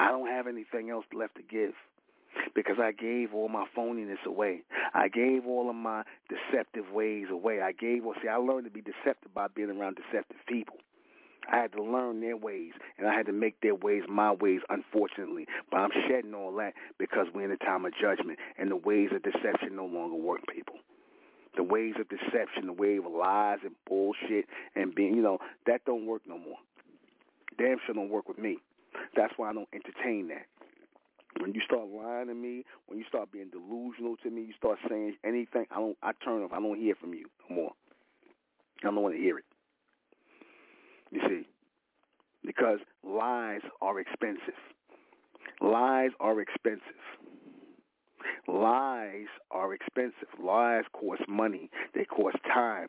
I don't have anything else left to give because I gave all my phoniness away. I gave all of my deceptive ways away. I gave, well, see, I learned to be deceptive by being around deceptive people. I had to learn their ways, and I had to make their ways my ways, unfortunately. But I'm shedding all that because we're in a time of judgment, and the ways of deception no longer work, people. The ways of deception, the way of lies and bullshit and being, you know, that don't work no more. Damn sure don't work with me. That's why I don't entertain that. When you start lying to me, when you start being delusional to me, you start saying anything, I don't I turn off. I don't hear from you no more. I don't want to hear it. You see? Because lies are expensive. Lies are expensive. Lies are expensive. Lies cost money. They cost time.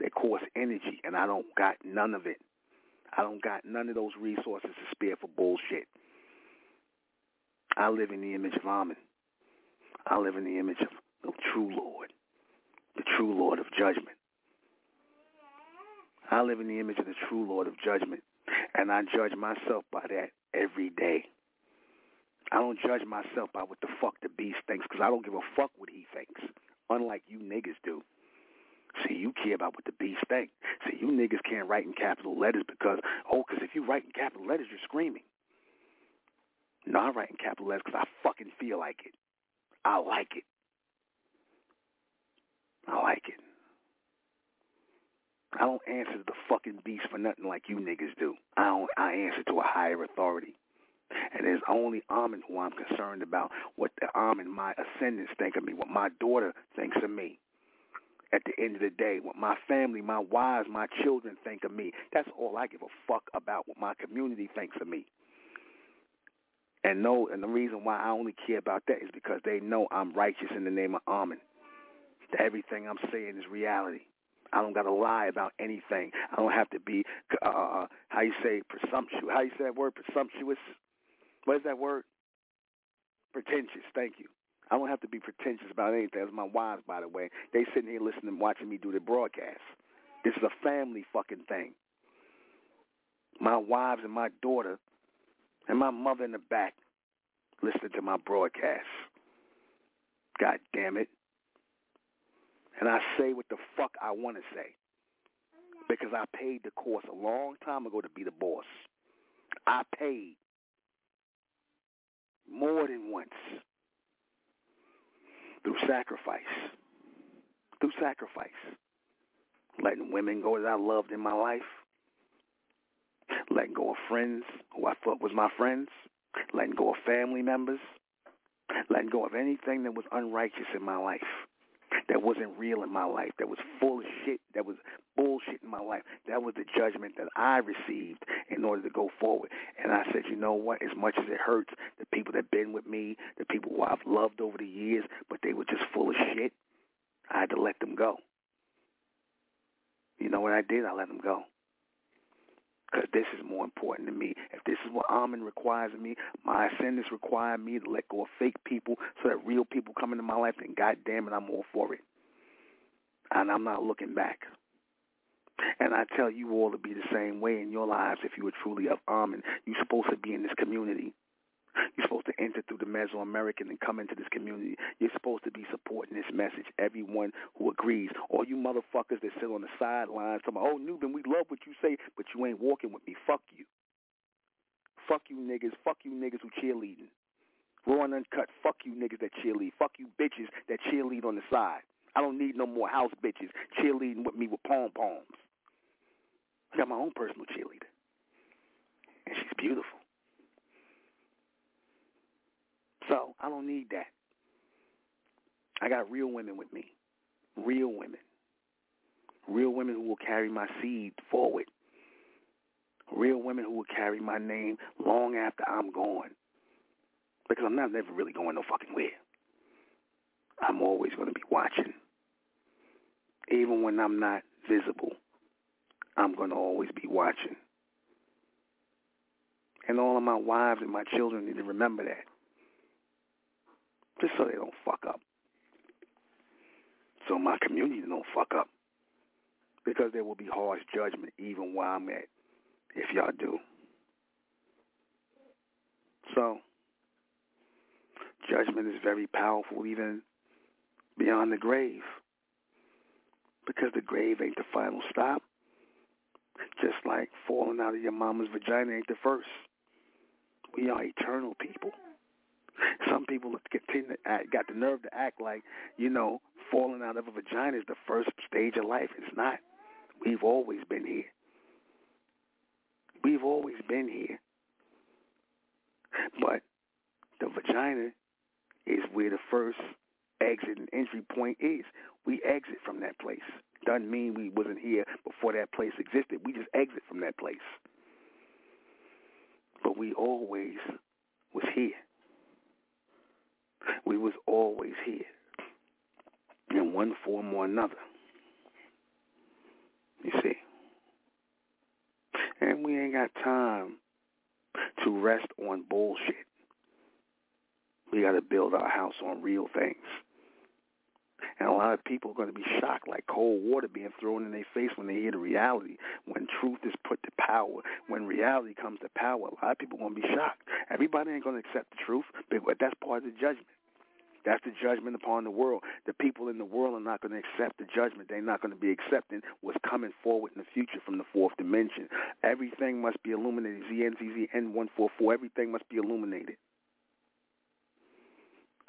They cost energy, and I don't got none of it. I don't got none of those resources to spare for bullshit. I live in the image of Amen. I live in the image of the true Lord, the true Lord of judgment. I live in the image of the true Lord of judgment, and I judge myself by that every day. I don't judge myself by what the fuck the beast thinks, because I don't give a fuck what he thinks, unlike you niggas do. See, you care about what the beast think. See, you niggas can't write in capital letters because, oh, because if you write in capital letters, you're screaming. No, I write in capital letters because I fucking feel like it. I like it. I like it. I don't answer to the fucking beast for nothing like you niggas do. I don't. I answer to a higher authority. And it's only Amen who I'm concerned about what the Amen, my ascendants think of me, what my daughter thinks of me at the end of the day, what my family, my wives, my children think of me. That's all I give a fuck about what my community thinks of me. And no, and the reason why I only care about that is because they know I'm righteous in the name of Amen. Everything I'm saying is reality. I don't got to lie about anything. I don't have to be, uh, uh, uh, how you say, presumptuous. How you say that word, presumptuous? What is that word? Pretentious. Thank you. I don't have to be pretentious about anything. That's my wives, by the way. They sitting here listening, watching me do the broadcast. This is a family fucking thing. My wives and my daughter and my mother in the back listening to my broadcast. God damn it. And I say what the fuck I want to say. Because I paid the course a long time ago to be the boss. I paid more than once through sacrifice. Through sacrifice. Letting women go that I loved in my life. Letting go of friends who I thought was my friends. Letting go of family members. Letting go of anything that was unrighteous in my life. That wasn't real in my life. That was full of shit. That was bullshit in my life. That was the judgment that I received in order to go forward. And I said, you know what? As much as it hurts, the people that been with me, the people who I've loved over the years, but they were just full of shit, I had to let them go. You know what I did? I let them go. Because this is more important to me. If this is what Amen requires of me, my ascendants require me to let go of fake people so that real people come into my life, then God damn it, I'm all for it. And I'm not looking back. And I tell you all to be the same way in your lives if you are truly of Amen. You're supposed to be in this community. You're supposed to enter through the Mesoamerican and come into this community. You're supposed to be supporting this message. Everyone who agrees. All you motherfuckers that sit on the sidelines talking, oh, Nuben, we love what you say, but you ain't walking with me. Fuck you. Fuck you niggas. Fuck you niggas who cheerleading. Raw and uncut. Fuck you niggas that cheerlead. Fuck you bitches that cheerlead on the side. I don't need no more house bitches cheerleading with me with pom poms. I got my own personal cheerleader. And she's beautiful. So I don't need that. I got real women with me. Real women. Real women who will carry my seed forward. Real women who will carry my name long after I'm gone. Because I'm not never really going no fucking where. I'm always going to be watching. Even when I'm not visible, I'm going to always be watching. And all of my wives and my children need to remember that. Just so they don't fuck up. So my community don't fuck up. Because there will be harsh judgment even where I'm at if y'all do. So judgment is very powerful even beyond the grave. Because the grave ain't the final stop. Just like falling out of your mama's vagina ain't the first. We are eternal people. Some people continue act, got the nerve to act like, you know, falling out of a vagina is the first stage of life. It's not. We've always been here. We've always been here. But the vagina is where the first exit and entry point is. We exit from that place. Doesn't mean we wasn't here before that place existed. We just exit from that place. But we always was here. We was always here in one form or another. You see. And we ain't got time to rest on bullshit. We got to build our house on real things. And a lot of people are going to be shocked like cold water being thrown in their face when they hear the reality. When truth is put to power, when reality comes to power, a lot of people are going to be shocked. Everybody ain't going to accept the truth, but that's part of the judgment. That's the judgment upon the world. The people in the world are not going to accept the judgment. They're not going to be accepting what's coming forward in the future from the fourth dimension. Everything must be illuminated. ZNZZN144, everything must be illuminated.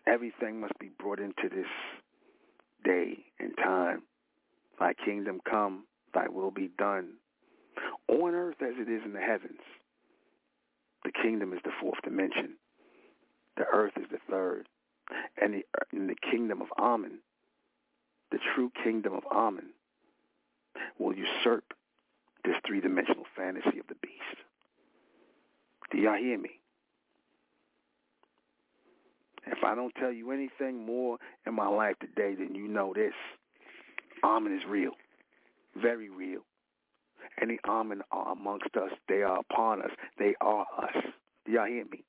Everything must be brought into this day and time. Thy kingdom come, thy will be done, on earth as it is in the heavens. The kingdom is the fourth dimension. The earth is the third and the, and the kingdom of Amen, the true kingdom of Amen, will usurp this three-dimensional fantasy of the beast. Do y'all hear me? If I don't tell you anything more in my life today, then you know this. Amen is real, very real. Any Amen are amongst us. They are upon us. They are us. Do y'all hear me?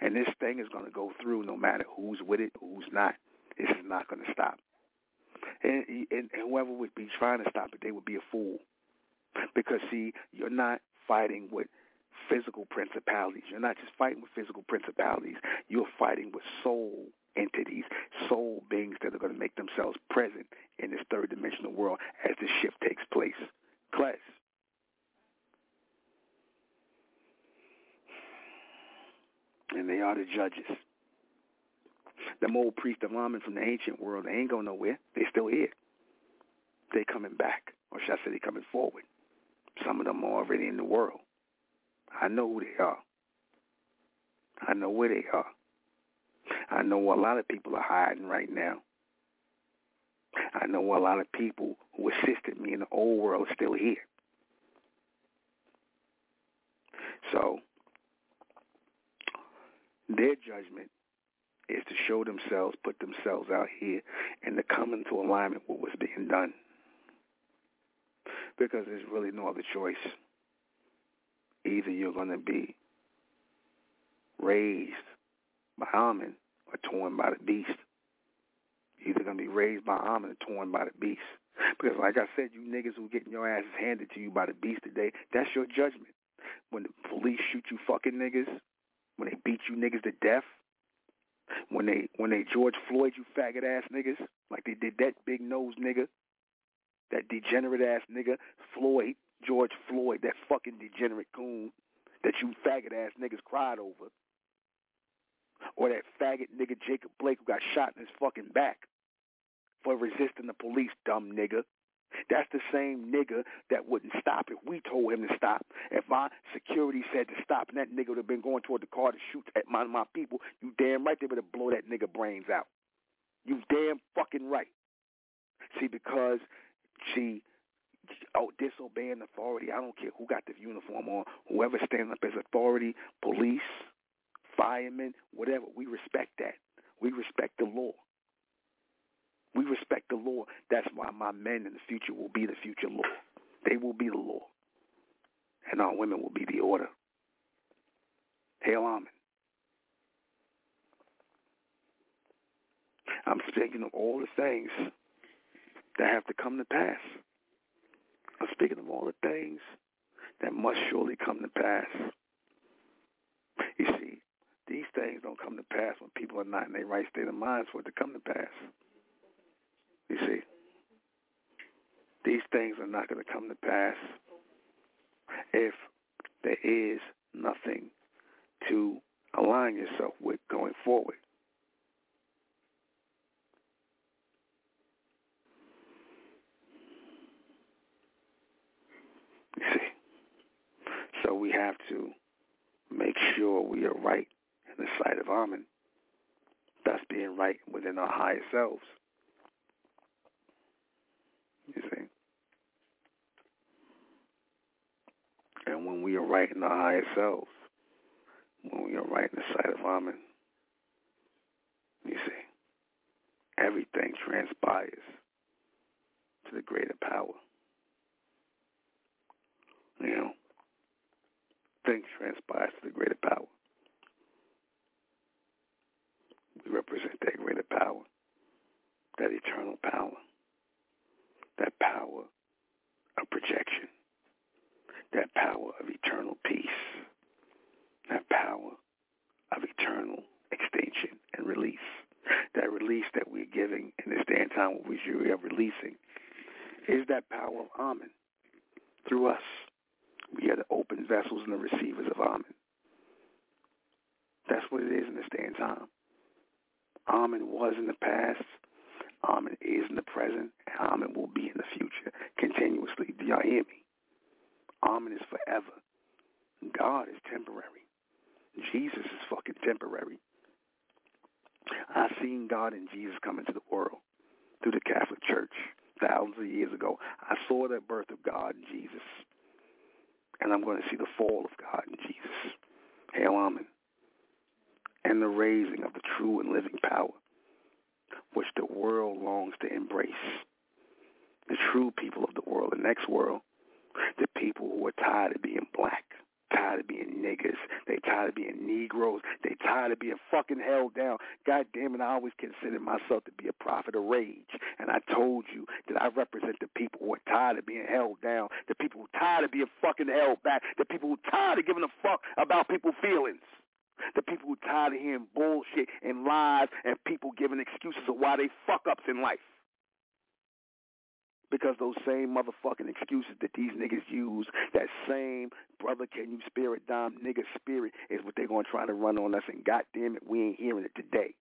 And this thing is going to go through no matter who's with it, who's not. This is not going to stop. And, and, and whoever would be trying to stop it, they would be a fool. Because, see, you're not fighting with physical principalities. You're not just fighting with physical principalities. You're fighting with soul entities, soul beings that are going to make themselves present in this third dimensional world as the shift takes place. Class. and they are the judges. Them old priests of Amen from the ancient world, they ain't going nowhere. They're still here. They coming back, or should I say they're coming forward. Some of them are already in the world. I know who they are. I know where they are. I know a lot of people are hiding right now. I know a lot of people who assisted me in the old world are still here. So their judgment is to show themselves, put themselves out here, and to come into alignment with what's being done. Because there's really no other choice. Either you're going to be raised by Amen or torn by the beast. Either going to be raised by Amen or torn by the beast. Because like I said, you niggas who getting your asses handed to you by the beast today, that's your judgment. When the police shoot you fucking niggas, when they beat you niggas to death, when they when they George Floyd you faggot ass niggas, like they did that big nose nigga, that degenerate ass nigga, Floyd, George Floyd, that fucking degenerate coon that you faggot ass niggas cried over. Or that faggot nigga Jacob Blake who got shot in his fucking back for resisting the police, dumb nigga. That's the same nigga that wouldn't stop if we told him to stop. If my security said to stop and that nigga would have been going toward the car to shoot at my, my people, you damn right they would have blow that nigga brains out. You damn fucking right. See, because she oh disobeying authority. I don't care who got the uniform on. Whoever stands up as authority, police, firemen, whatever. We respect that. We respect the law. We respect the law. That's why my men in the future will be the future law. They will be the law. And our women will be the order. Hail Amen. I'm speaking of all the things that have to come to pass. Speaking of all the things that must surely come to pass. You see, these things don't come to pass when people are not in their right state of mind for it to come to pass. You see, these things are not going to come to pass if there is nothing to align yourself with going forward. You see, so we have to make sure we are right in the sight of Amen, thus being right within our higher selves. You see? And when we are right in our higher selves, when we are right in the sight of Amen, you see, everything transpires to the greater power. You know, things transpire to the greater power. We represent that greater power, that eternal power, that power of projection, that power of eternal peace, that power of eternal extinction and release. That release that we're giving in this day and time, which we are releasing, is that power of Amen through us. We are the open vessels and the receivers of Amen. That's what it is in this day and time. Amen was in the past. Amen is in the present. And Amen will be in the future continuously. Do y'all hear me? Amen is forever. God is temporary. Jesus is fucking temporary. I seen God and Jesus come into the world through the Catholic Church thousands of years ago. I saw the birth of God and Jesus. And I'm going to see the fall of God in Jesus. Hail Amen and the raising of the true and living power, which the world longs to embrace. The true people of the world, the next world, the people who are tired of being black, tired of being niggas, they tired of being Negroes, they tired of being fucking held down. God damn it, I always considered myself to be a prophet of rage. And I told you that I represent the people who are tired of being held down, the people who are tired of being fucking held back, the people who are tired of giving a fuck about people's feelings. The people who are tired of hearing bullshit and lies and people giving excuses of why they fuck ups in life. Because those same motherfucking excuses that these niggas use, that same brother can you spirit dime nigga spirit is what they're gonna try to run on us and goddamn it, we ain't hearing it today.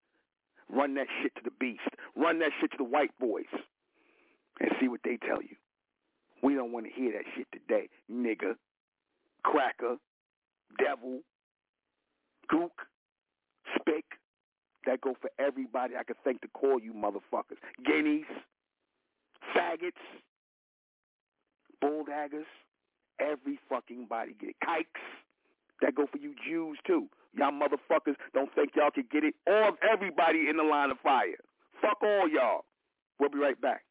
Run that shit to the beast. Run that shit to the white boys. And see what they tell you. We don't want to hear that shit today, nigga, cracker, devil, gook, spick. That go for everybody I could think to call you motherfuckers. Guineas, faggots, bulldaggers, every fucking body get it. Kikes. That go for you Jews too. Y'all motherfuckers don't think y'all can get it. All everybody in the line of fire. Fuck all y'all. We'll be right back.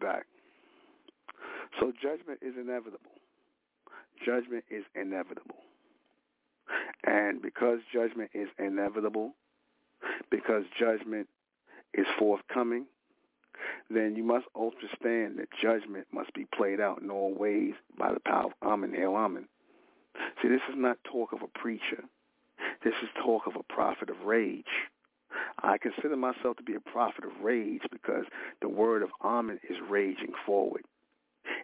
Back. So judgment is inevitable. Judgment is inevitable. And because judgment is inevitable, because judgment is forthcoming, then you must understand that judgment must be played out in all ways by the power of Amen, Hail Amen. See, this is not talk of a preacher. This is talk of a prophet of rage. I consider myself to be a prophet of rage because the word of Amen is raging forward.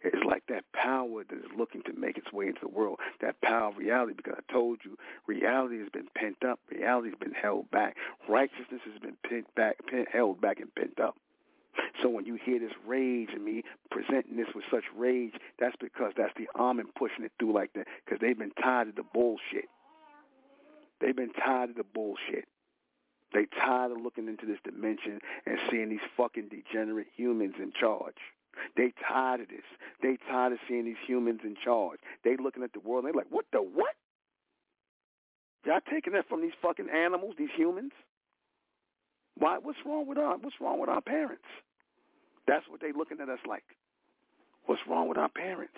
It's like that power that is looking to make its way into the world, that power of reality, because I told you, reality has been pent up. Reality has been held back. Righteousness has been pent back, pent, held back and pent up. So when you hear this rage in me presenting this with such rage, that's because that's the Amen pushing it through like that because they've been tired of the bullshit. They've been tired of the bullshit. They tired of looking into this dimension and seeing these fucking degenerate humans in charge. They tired of this. They tired of seeing these humans in charge. They looking at the world and they like, what the what? Y'all taking that from these fucking animals, these humans? Why? What's wrong with our What's wrong with our parents? That's what they looking at us like. What's wrong with our parents?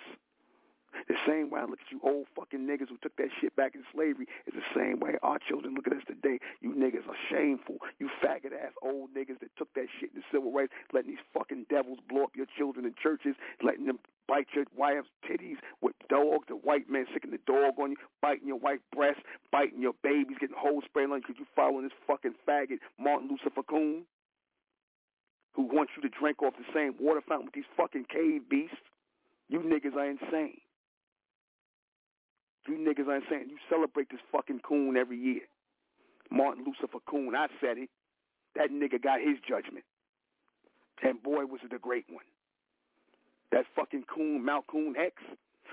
The same way I look at you old fucking niggas who took that shit back in slavery is the same way our children look at us today. You niggas are shameful. You faggot ass old niggas that took that shit in the civil rights, letting these fucking devils blow up your children in churches, letting them bite your wife's titties with dogs, the white man sicking the dog on you, biting your white breast, biting your babies, getting holes sprayed on you because you following this fucking faggot Martin Lucifer Coon who wants you to drink off the same water fountain with these fucking cave beasts. You niggas are insane. You niggas are saying You celebrate this fucking coon every year. Martin Lucifer Coon. I said it. That nigga got his judgment. And boy, was it a great one. That fucking coon, Malcolm X,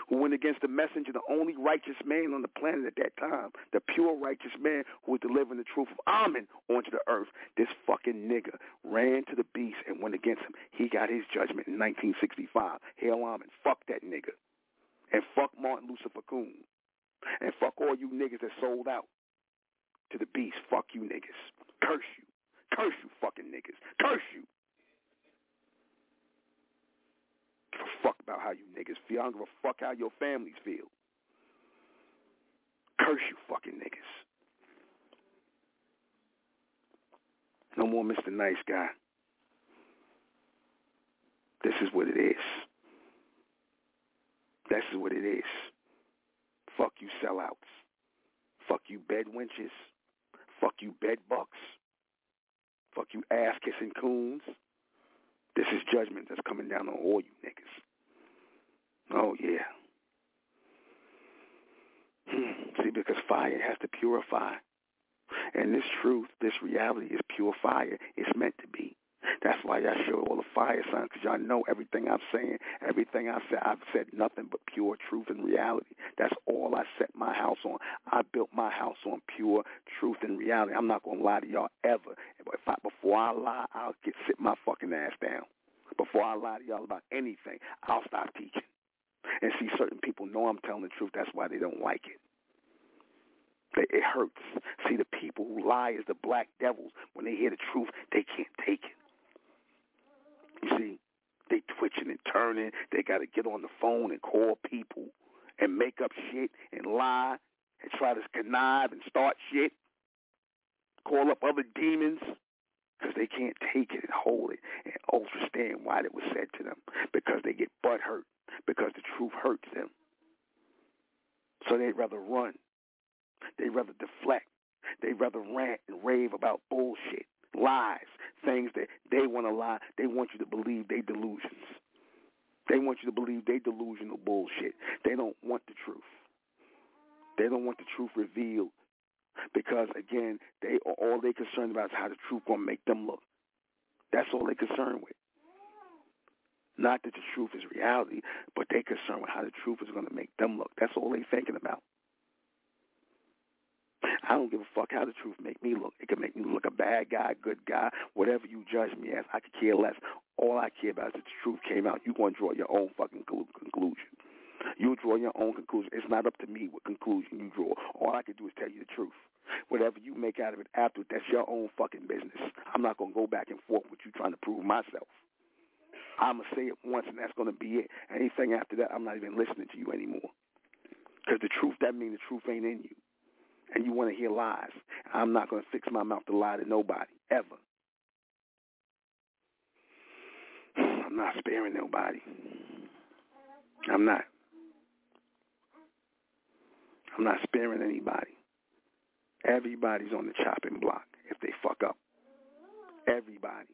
who went against the messenger, the only righteous man on the planet at that time, the pure righteous man who was delivering the truth of Amen onto the earth. This fucking nigga ran to the beast and went against him. He got his judgment in 1965. Hail Amen. Fuck that nigga. And fuck Martin Lucifer Coon. And fuck all you niggas that sold out to the beast. Fuck you niggas. Curse you. Curse you fucking niggas. Curse you. Give a fuck about how you niggas feel. I don't give a fuck how your families feel. Curse you fucking niggas. No more Mr. Nice Guy. This is what it is. This is what it is. Fuck you sellouts. Fuck you bed wenches. Fuck you bed bucks. Fuck you ass kissing coons. This is judgment that's coming down on all you niggas. Oh yeah. Hmm. See, because fire has to purify. And this truth, this reality is pure fire. It's meant to be. That's why y'all show all the fire signs, because y'all know everything I'm saying, everything I said, I've said nothing but pure truth and reality. That's all I set my house on. I built my house on pure truth and reality. I'm not going to lie to y'all ever. If I, before I lie, I'll get sit my fucking ass down. Before I lie to y'all about anything, I'll stop teaching. And see, certain people know I'm telling the truth. That's why they don't like it. It hurts. See, the people who lie is the black devils. When they hear the truth, they can't take it. You see, they twitching and turning. They got to get on the phone and call people and make up shit and lie and try to connive and start shit. Call up other demons because they can't take it and hold it and understand why it was said to them because they get butt hurt because the truth hurts them. So they'd rather run. They'd rather deflect. They'd rather rant and rave about bullshit lies, things that they want to lie. They want you to believe they delusions. They want you to believe they delusional bullshit. They don't want the truth. They don't want the truth revealed because again, they all they concerned about is how the truth gonna make them look. That's all they concerned with. Not that the truth is reality, but they concerned with how the truth is gonna make them look. That's all they thinking about. I don't give a fuck how the truth make me look. It can make me look a bad guy, good guy, whatever you judge me as. I could care less. All I care about is that the truth came out. You're going to draw your own fucking conclusion. You draw your own conclusion. It's not up to me what conclusion you draw. All I can do is tell you the truth. Whatever you make out of it afterward, that's your own fucking business. I'm not going to go back and forth with you trying to prove myself. I'm going to say it once and that's going to be it. Anything after that, I'm not even listening to you anymore. Because the truth, that means the truth ain't in you. And you want to hear lies. I'm not going to fix my mouth to lie to nobody, ever. I'm not sparing nobody. I'm not. I'm not sparing anybody. Everybody's on the chopping block if they fuck up. Everybody.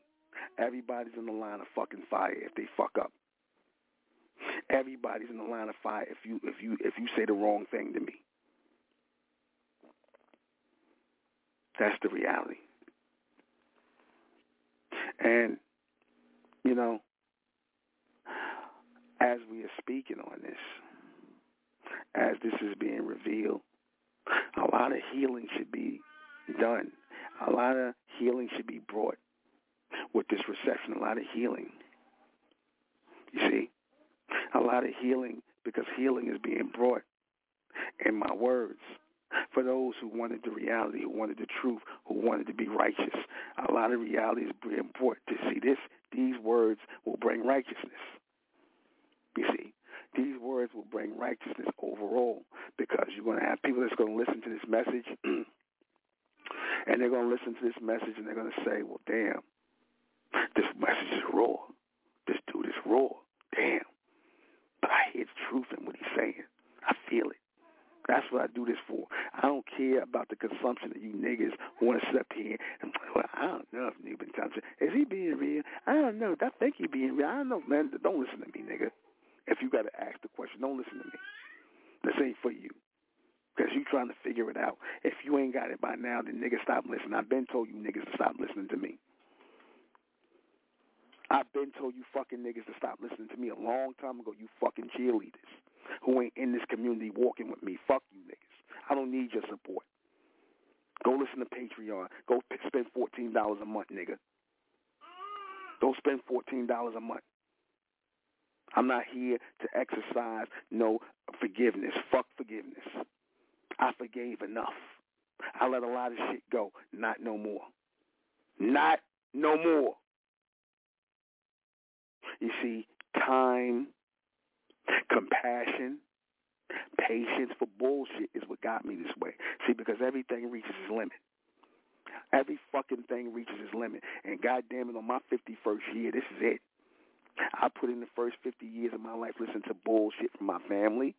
Everybody's in the line of fucking fire if they fuck up. Everybody's in the line of fire if you if you if you say the wrong thing to me. That's the reality. And you know, as we are speaking on this, as this is being revealed, a lot of healing should be done. A lot of healing should be brought with this reception. A lot of healing. You see, a lot of healing because healing is being brought in my words. For those who wanted the reality, who wanted the truth, who wanted to be righteous, a lot of reality is brought to see this. These words will bring righteousness. You see, these words will bring righteousness overall because you're going to have people that's going to listen to this message and they're going to listen to this message and they're going to say, well, damn, this message is raw. This dude is raw. Damn. But I hear the truth in what he's saying. I feel it. That's what I do this for. I don't care about the consumption of you niggas who want to sit here and well, I don't know if nigga touching. Is he being real? I don't know. I think he being real. I don't know, man. Don't listen to me, nigga. If you got to ask the question, don't listen to me. This ain't for you. Because you trying to figure it out. If you ain't got it by now, then niggas stop listening. I've been told you niggas to stop listening to me. I've been told you fucking niggas to stop listening to me a long time ago, you fucking cheerleaders who ain't in this community walking with me. Fuck you niggas. I don't need your support. Go listen to Patreon. Go spend $14 a month, nigga. Go spend $14 a month. I'm not here to exercise no forgiveness. Fuck forgiveness. I forgave enough. I let a lot of shit go. Not no more. Not no more. You see, time, compassion, patience for bullshit is what got me this way. See, because everything reaches its limit. Every fucking thing reaches its limit. And goddamn it, on my 51st year, this is it. I put in the first 50 years of my life listening to bullshit from my family,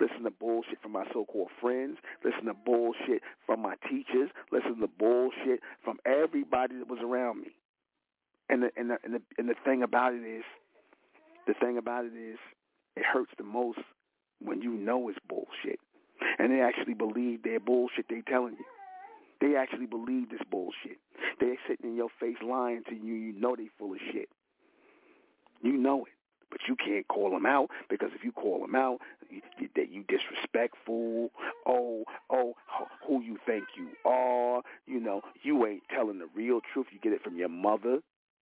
listen to bullshit from my so-called friends, listen to bullshit from my teachers, listen to bullshit from everybody that was around me. And the and the and the, and the thing about it is, the thing about it is, it hurts the most when you know it's bullshit, and they actually believe their bullshit they telling you. They actually believe this bullshit. They're sitting in your face lying to you. You know they full of shit. You know it. But you can't call them out because if you call them out, you, that you disrespectful. Oh, oh, who you think you are? You know, you ain't telling the real truth. You get it from your mother,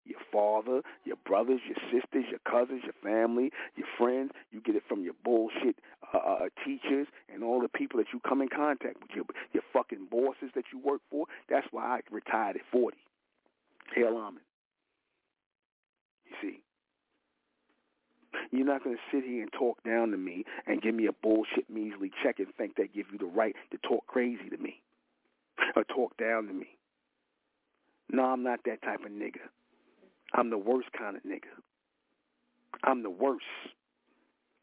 your father, your brothers, your sisters, your cousins, your family, your friends. You get it from your bullshit uh, uh, teachers and all the people that you come in contact with, your your fucking bosses that you work for. That's why I retired at 40. Hell, I'm Amen. You see, you're not going to sit here and talk down to me and give me a bullshit measly check and think they give you the right to talk crazy to me or talk down to me. No, I'm not that type of nigga. I'm the worst kind of nigga. I'm the worst.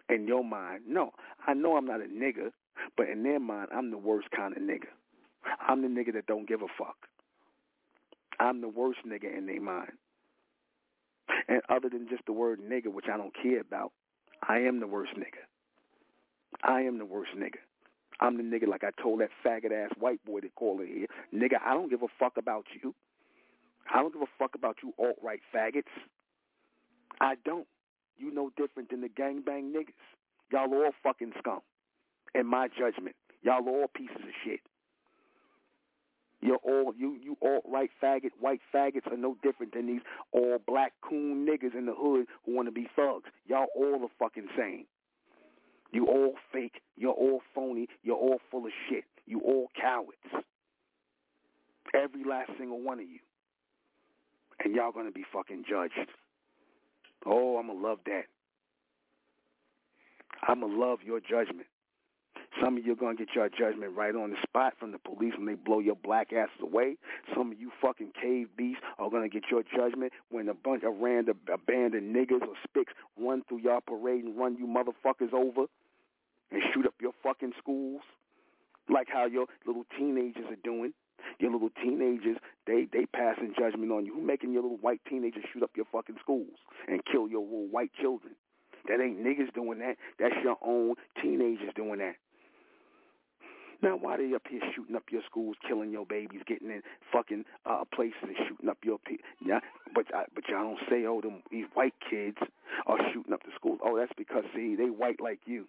In your mind, no. I know I'm not a nigga, but in their mind, I'm the worst kind of nigga. I'm the nigga that don't give a fuck. I'm the worst nigga in their mind. And other than just the word nigga, which I don't care about, I am the worst nigga. I am the worst nigga. I'm the nigga like I told that faggot ass white boy that called in here. Nigga, I don't give a fuck about you. I don't give a fuck about you alt right faggots. I don't. You no different than the gangbang niggas. Y'all all fucking scum. In my judgment. Y'all all pieces of shit. You're all you you alt right faggot white faggots are no different than these all black coon niggas in the hood who want to be thugs. Y'all all the fucking same. You all fake. You're all phony. You're all full of shit. You all cowards. Every last single one of you. And y'all gonna be fucking judged. Oh, I'm going to love that. I'm going to love your judgment. Some of you are going to get your judgment right on the spot from the police when they blow your black asses away. Some of you fucking cave beasts are going to get your judgment when a bunch of random abandoned niggas or spicks run through your parade and run you motherfuckers over and shoot up your fucking schools like how your little teenagers are doing. Your little teenagers, they they passing judgment on you. Who making your little white teenagers shoot up your fucking schools and kill your little white children? That ain't niggas doing that. That's your own teenagers doing that. Now, why they up here shooting up your schools, killing your babies, getting in fucking uh, places and shooting up your people? Yeah, but uh, but y'all don't say, oh, them these white kids are shooting up the schools. Oh, that's because see, they white like you.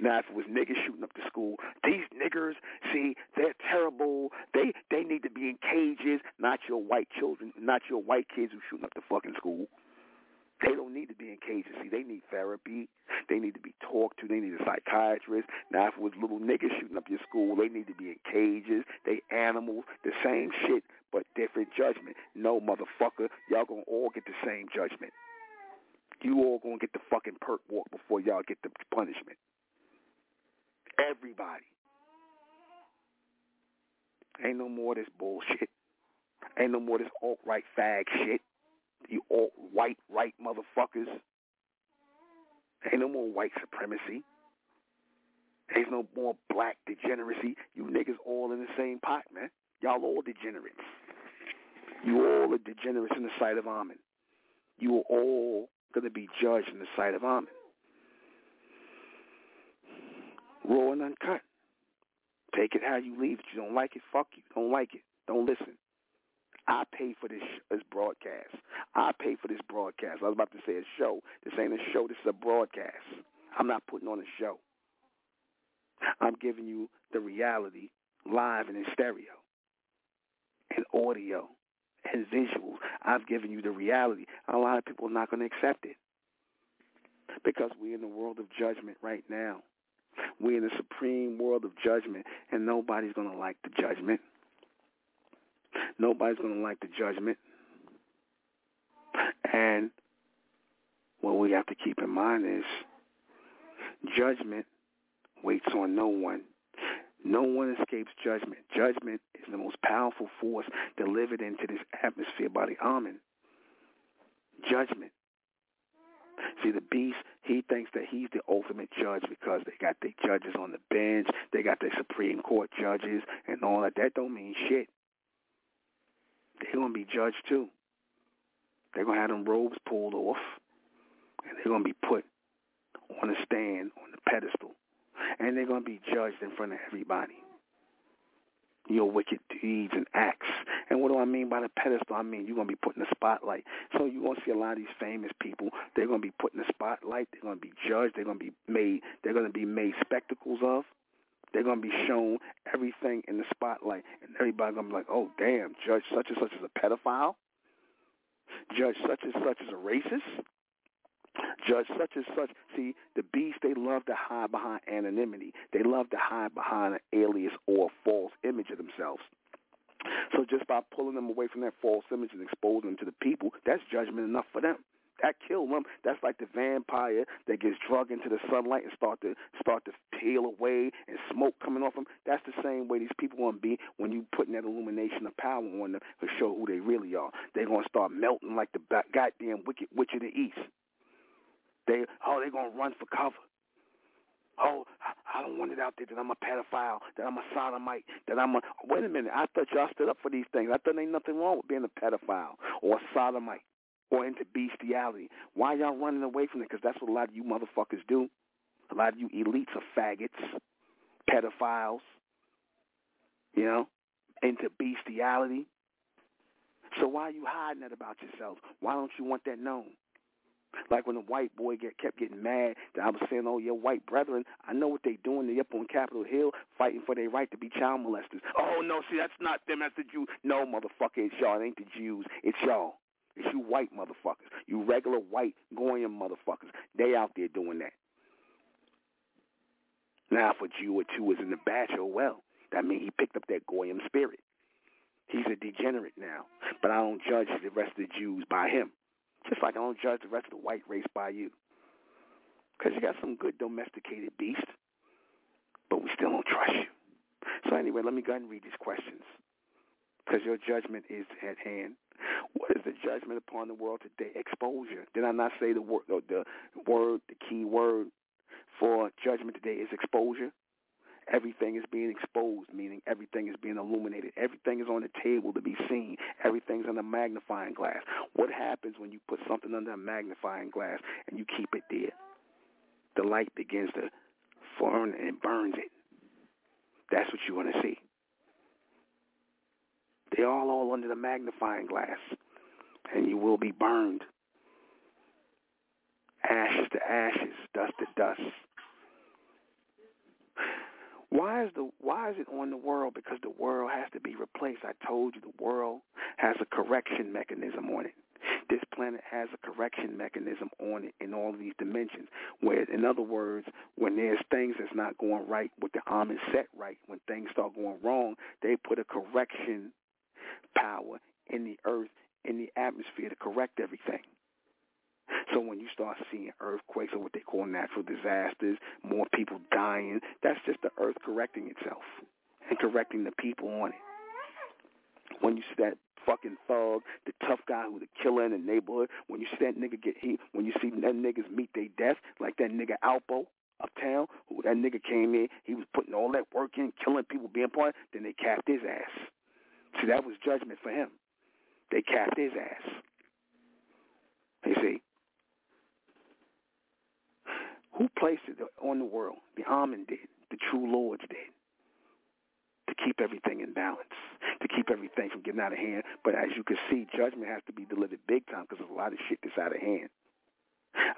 Now, if it was niggas shooting up the school, these niggers, see, they're terrible. They they need to be in cages, not your white children, not your white kids who shooting up the fucking school. They don't need to be in cages. See, they need therapy. They need to be talked to. They need a psychiatrist. Now, if it was little niggas shooting up your school, they need to be in cages. They animals. The same shit, but different judgment. No, motherfucker, y'all gonna all get the same judgment. You all gonna get the fucking perk walk before y'all get the punishment. Everybody. Ain't no more this bullshit. Ain't no more this alt-right fag shit. You alt-white right motherfuckers. Ain't no more white supremacy. Ain't no more black degeneracy. You niggas all in the same pot, man. Y'all all degenerates. You all are degenerates in the sight of Amen. You are all going to be judged in the sight of Amen. Raw and uncut. Take it how you leave it. You don't like it, fuck you. Don't like it. Don't listen. I pay for this this broadcast. I pay for this broadcast. I was about to say a show. This ain't a show. This is a broadcast. I'm not putting on a show. I'm giving you the reality live and in stereo and audio and visuals. I've given you the reality. A lot of people are not going to accept it because we're in the world of judgment right now. We're in the supreme world of judgment, and nobody's going to like the judgment. Nobody's going to like the judgment. And what we have to keep in mind is judgment waits on no one. No one escapes judgment. Judgment is the most powerful force delivered into this atmosphere by the Amen. Judgment. See, the beast, he thinks that he's the ultimate judge because they got their judges on the bench, they got their Supreme Court judges and all that. That don't mean shit. They're going to be judged too. They're going to have them robes pulled off, and they're going to be put on a stand, on the pedestal, and they're going to be judged in front of everybody. Your wicked deeds and acts. And what do I mean by the pedestal? I mean you're to be put in the spotlight. So you're to see a lot of these famous people. They're to be put in the spotlight. They're to be judged. They're to be made. They're to be made spectacles of. They're to be shown everything in the spotlight, and everybody's going to be like, oh, damn, Judge such and such is a pedophile? Judge such and such is a racist? Judge such and such. See, the beast, they love to hide behind anonymity. They love to hide behind an alias or a false image of themselves. So just by pulling them away from that false image and exposing them to the people, that's judgment enough for them that kill them. That's like the vampire that gets drugged into the sunlight and start to start to peel away and smoke coming off them. That's the same way these people gonna be when you putting that illumination of power on them to show who they really are. They're gonna start melting like the goddamn wicked witch of the east. They oh they're gonna run for cover. Oh, I don't want it out there that I'm a pedophile, that I'm a sodomite, that I'm a. Wait a minute, I thought y'all stood up for these things. I thought there ain't nothing wrong with being a pedophile or a sodomite or into bestiality. Why y'all running away from it? Because that's what a lot of you motherfuckers do. A lot of you elites are faggots, pedophiles, you know, into bestiality. So why are you hiding that about yourself? Why don't you want that known? Like when the white boy get, kept getting mad that I was saying, oh, your white brethren, I know what they doing. They up on Capitol Hill fighting for their right to be child molesters. Oh, no, see, that's not them. That's the Jews. No, motherfucker, it's y'all. It ain't the Jews. It's y'all. It's you white motherfuckers. You regular white Goyim motherfuckers. They out there doing that. Now, if a Jew or two is in the batch, oh well. That means he picked up that Goyim spirit. He's a degenerate now. But I don't judge the rest of the Jews by him. Just like I don't judge the rest of the white race by you. Because you got some good domesticated beast, but we still don't trust you. So anyway, let me go ahead and read these questions. Because your judgment is at hand. What is the judgment upon the world today? Exposure. Did I not say the word, the word, the key word for judgment today is exposure? Everything is being exposed, meaning everything is being illuminated. Everything is on the table to be seen. Everything's under magnifying glass. What happens when you put something under a magnifying glass and you keep it there? The light begins to form and burns it. That's what you want to see. They all all under the magnifying glass, and you will be burned. Ashes to ashes, dust to dust. Why is the why is it on the world? Because the world has to be replaced. I told you the world has a correction mechanism on it. This planet has a correction mechanism on it in all these dimensions. Where, in other words, when there's things that's not going right with the almond set right, when things start going wrong, they put a correction power in the earth, in the atmosphere to correct everything. So when you start seeing earthquakes or what they call natural disasters, more people dying, that's just the earth correcting itself and correcting the people on it. When you see that fucking thug, the tough guy who's a killer in the neighborhood, when you see that nigga get hit, when you see that niggas meet their death, like that nigga Alpo uptown, who that nigga came in, he was putting all that work in, killing people, being part, then they capped his ass. See, that was judgment for him. They capped his ass. You see? Who placed it on the world? The Amen did. The true lords did. To keep everything in balance, to keep everything from getting out of hand. But as you can see, judgment has to be delivered big time because there's a lot of shit that's out of hand.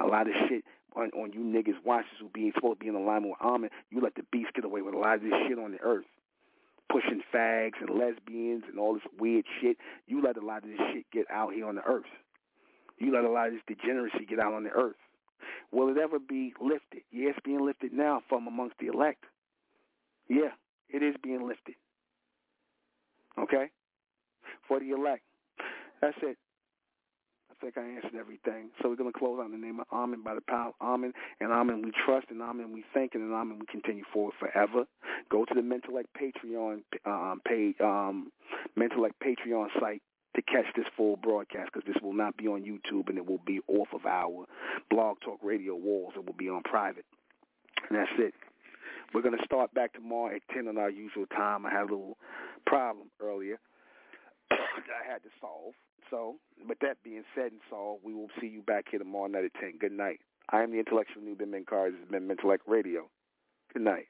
A lot of shit on, on you niggas watches who being supposed to be in alignment with Amen. You let the beast get away with a lot of this shit on the earth pushing fags and lesbians and all this weird shit. You let a lot of this shit get out here on the earth. You let a lot of this degeneracy get out on the earth. Will it ever be lifted? Yeah, being lifted now from amongst the elect. Yeah, it is being lifted. Okay? For the elect. That's it I think I answered everything. So we're going to close out in the name of Amen by the power of Amen. And Amen we trust, and Amen we thank, and Amen we continue forward forever. Go to the Mentellect Patreon um, page, um, Mentellect Patreon site to catch this full broadcast because this will not be on YouTube and it will be off of our blog talk radio walls. It will be on private. And that's it. We're going to start back tomorrow at 10 on our usual time. I had a little problem earlier that I had to solve. So, with that being said and solved, we will see you back here tomorrow night at 10. Good night. I am the intellectual Nuben Cars. This has been Mentellect Radio. Good night.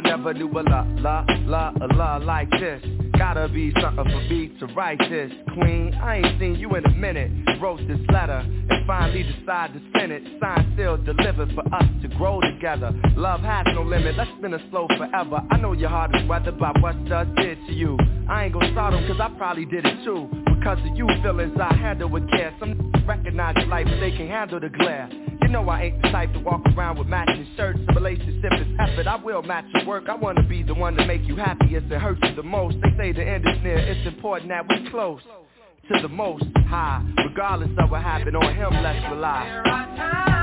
Do a la, la, la, a la like this. Gotta be something for me to write this, queen. I ain't seen you in a minute. Wrote this letter and finally decided to send it. Signed, still delivered for us to grow together. Love has no limit. Let's spin it slow forever. I know your heart is weathered by what does did to you. I ain't gonna start them cause I probably did it too. Because of you feelings I handle with care. Some recognize your life but they can handle the glare. You know I ain't the type to walk around with matching shirts. A relationship is effort. I will match your work. I wanna be the one to make you happiest and hurt you the most. They say the end is near. It's important that we close to the most high. Regardless of what happened on him, let's rely.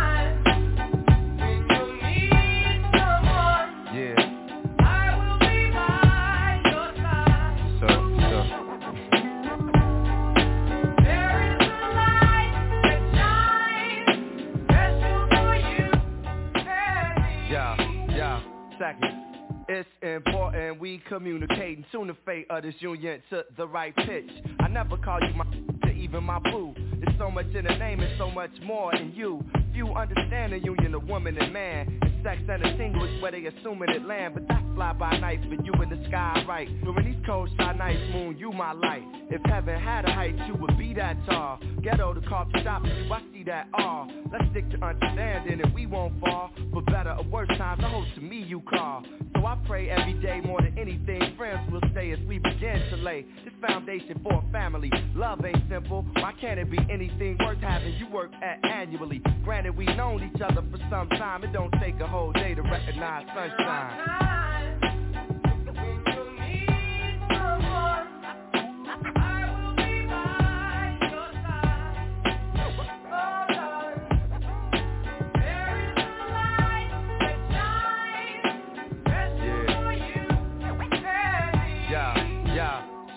It's important we communicate and tune the fate of this union to the right pitch. I never call you my to even my boo. There's so much in the name and so much more in you. Few understand the union of woman and man sex and a tingle is where they assuming it land But that's fly by night for you in the sky, right? During these cold shy nights, moon, you my light. If heaven had a height, you would be that tall. Ghetto the coffee shop, you, I see that all. Let's stick to understanding and we won't fall. For better or worse times, I hope to me you call. So I pray every day more than anything Friends will stay as we begin to lay This foundation for a family. Love ain't simple, why can't it be anything worth having you work at annually? Granted we've known each other for some time It don't take a whole day to recognize sunshine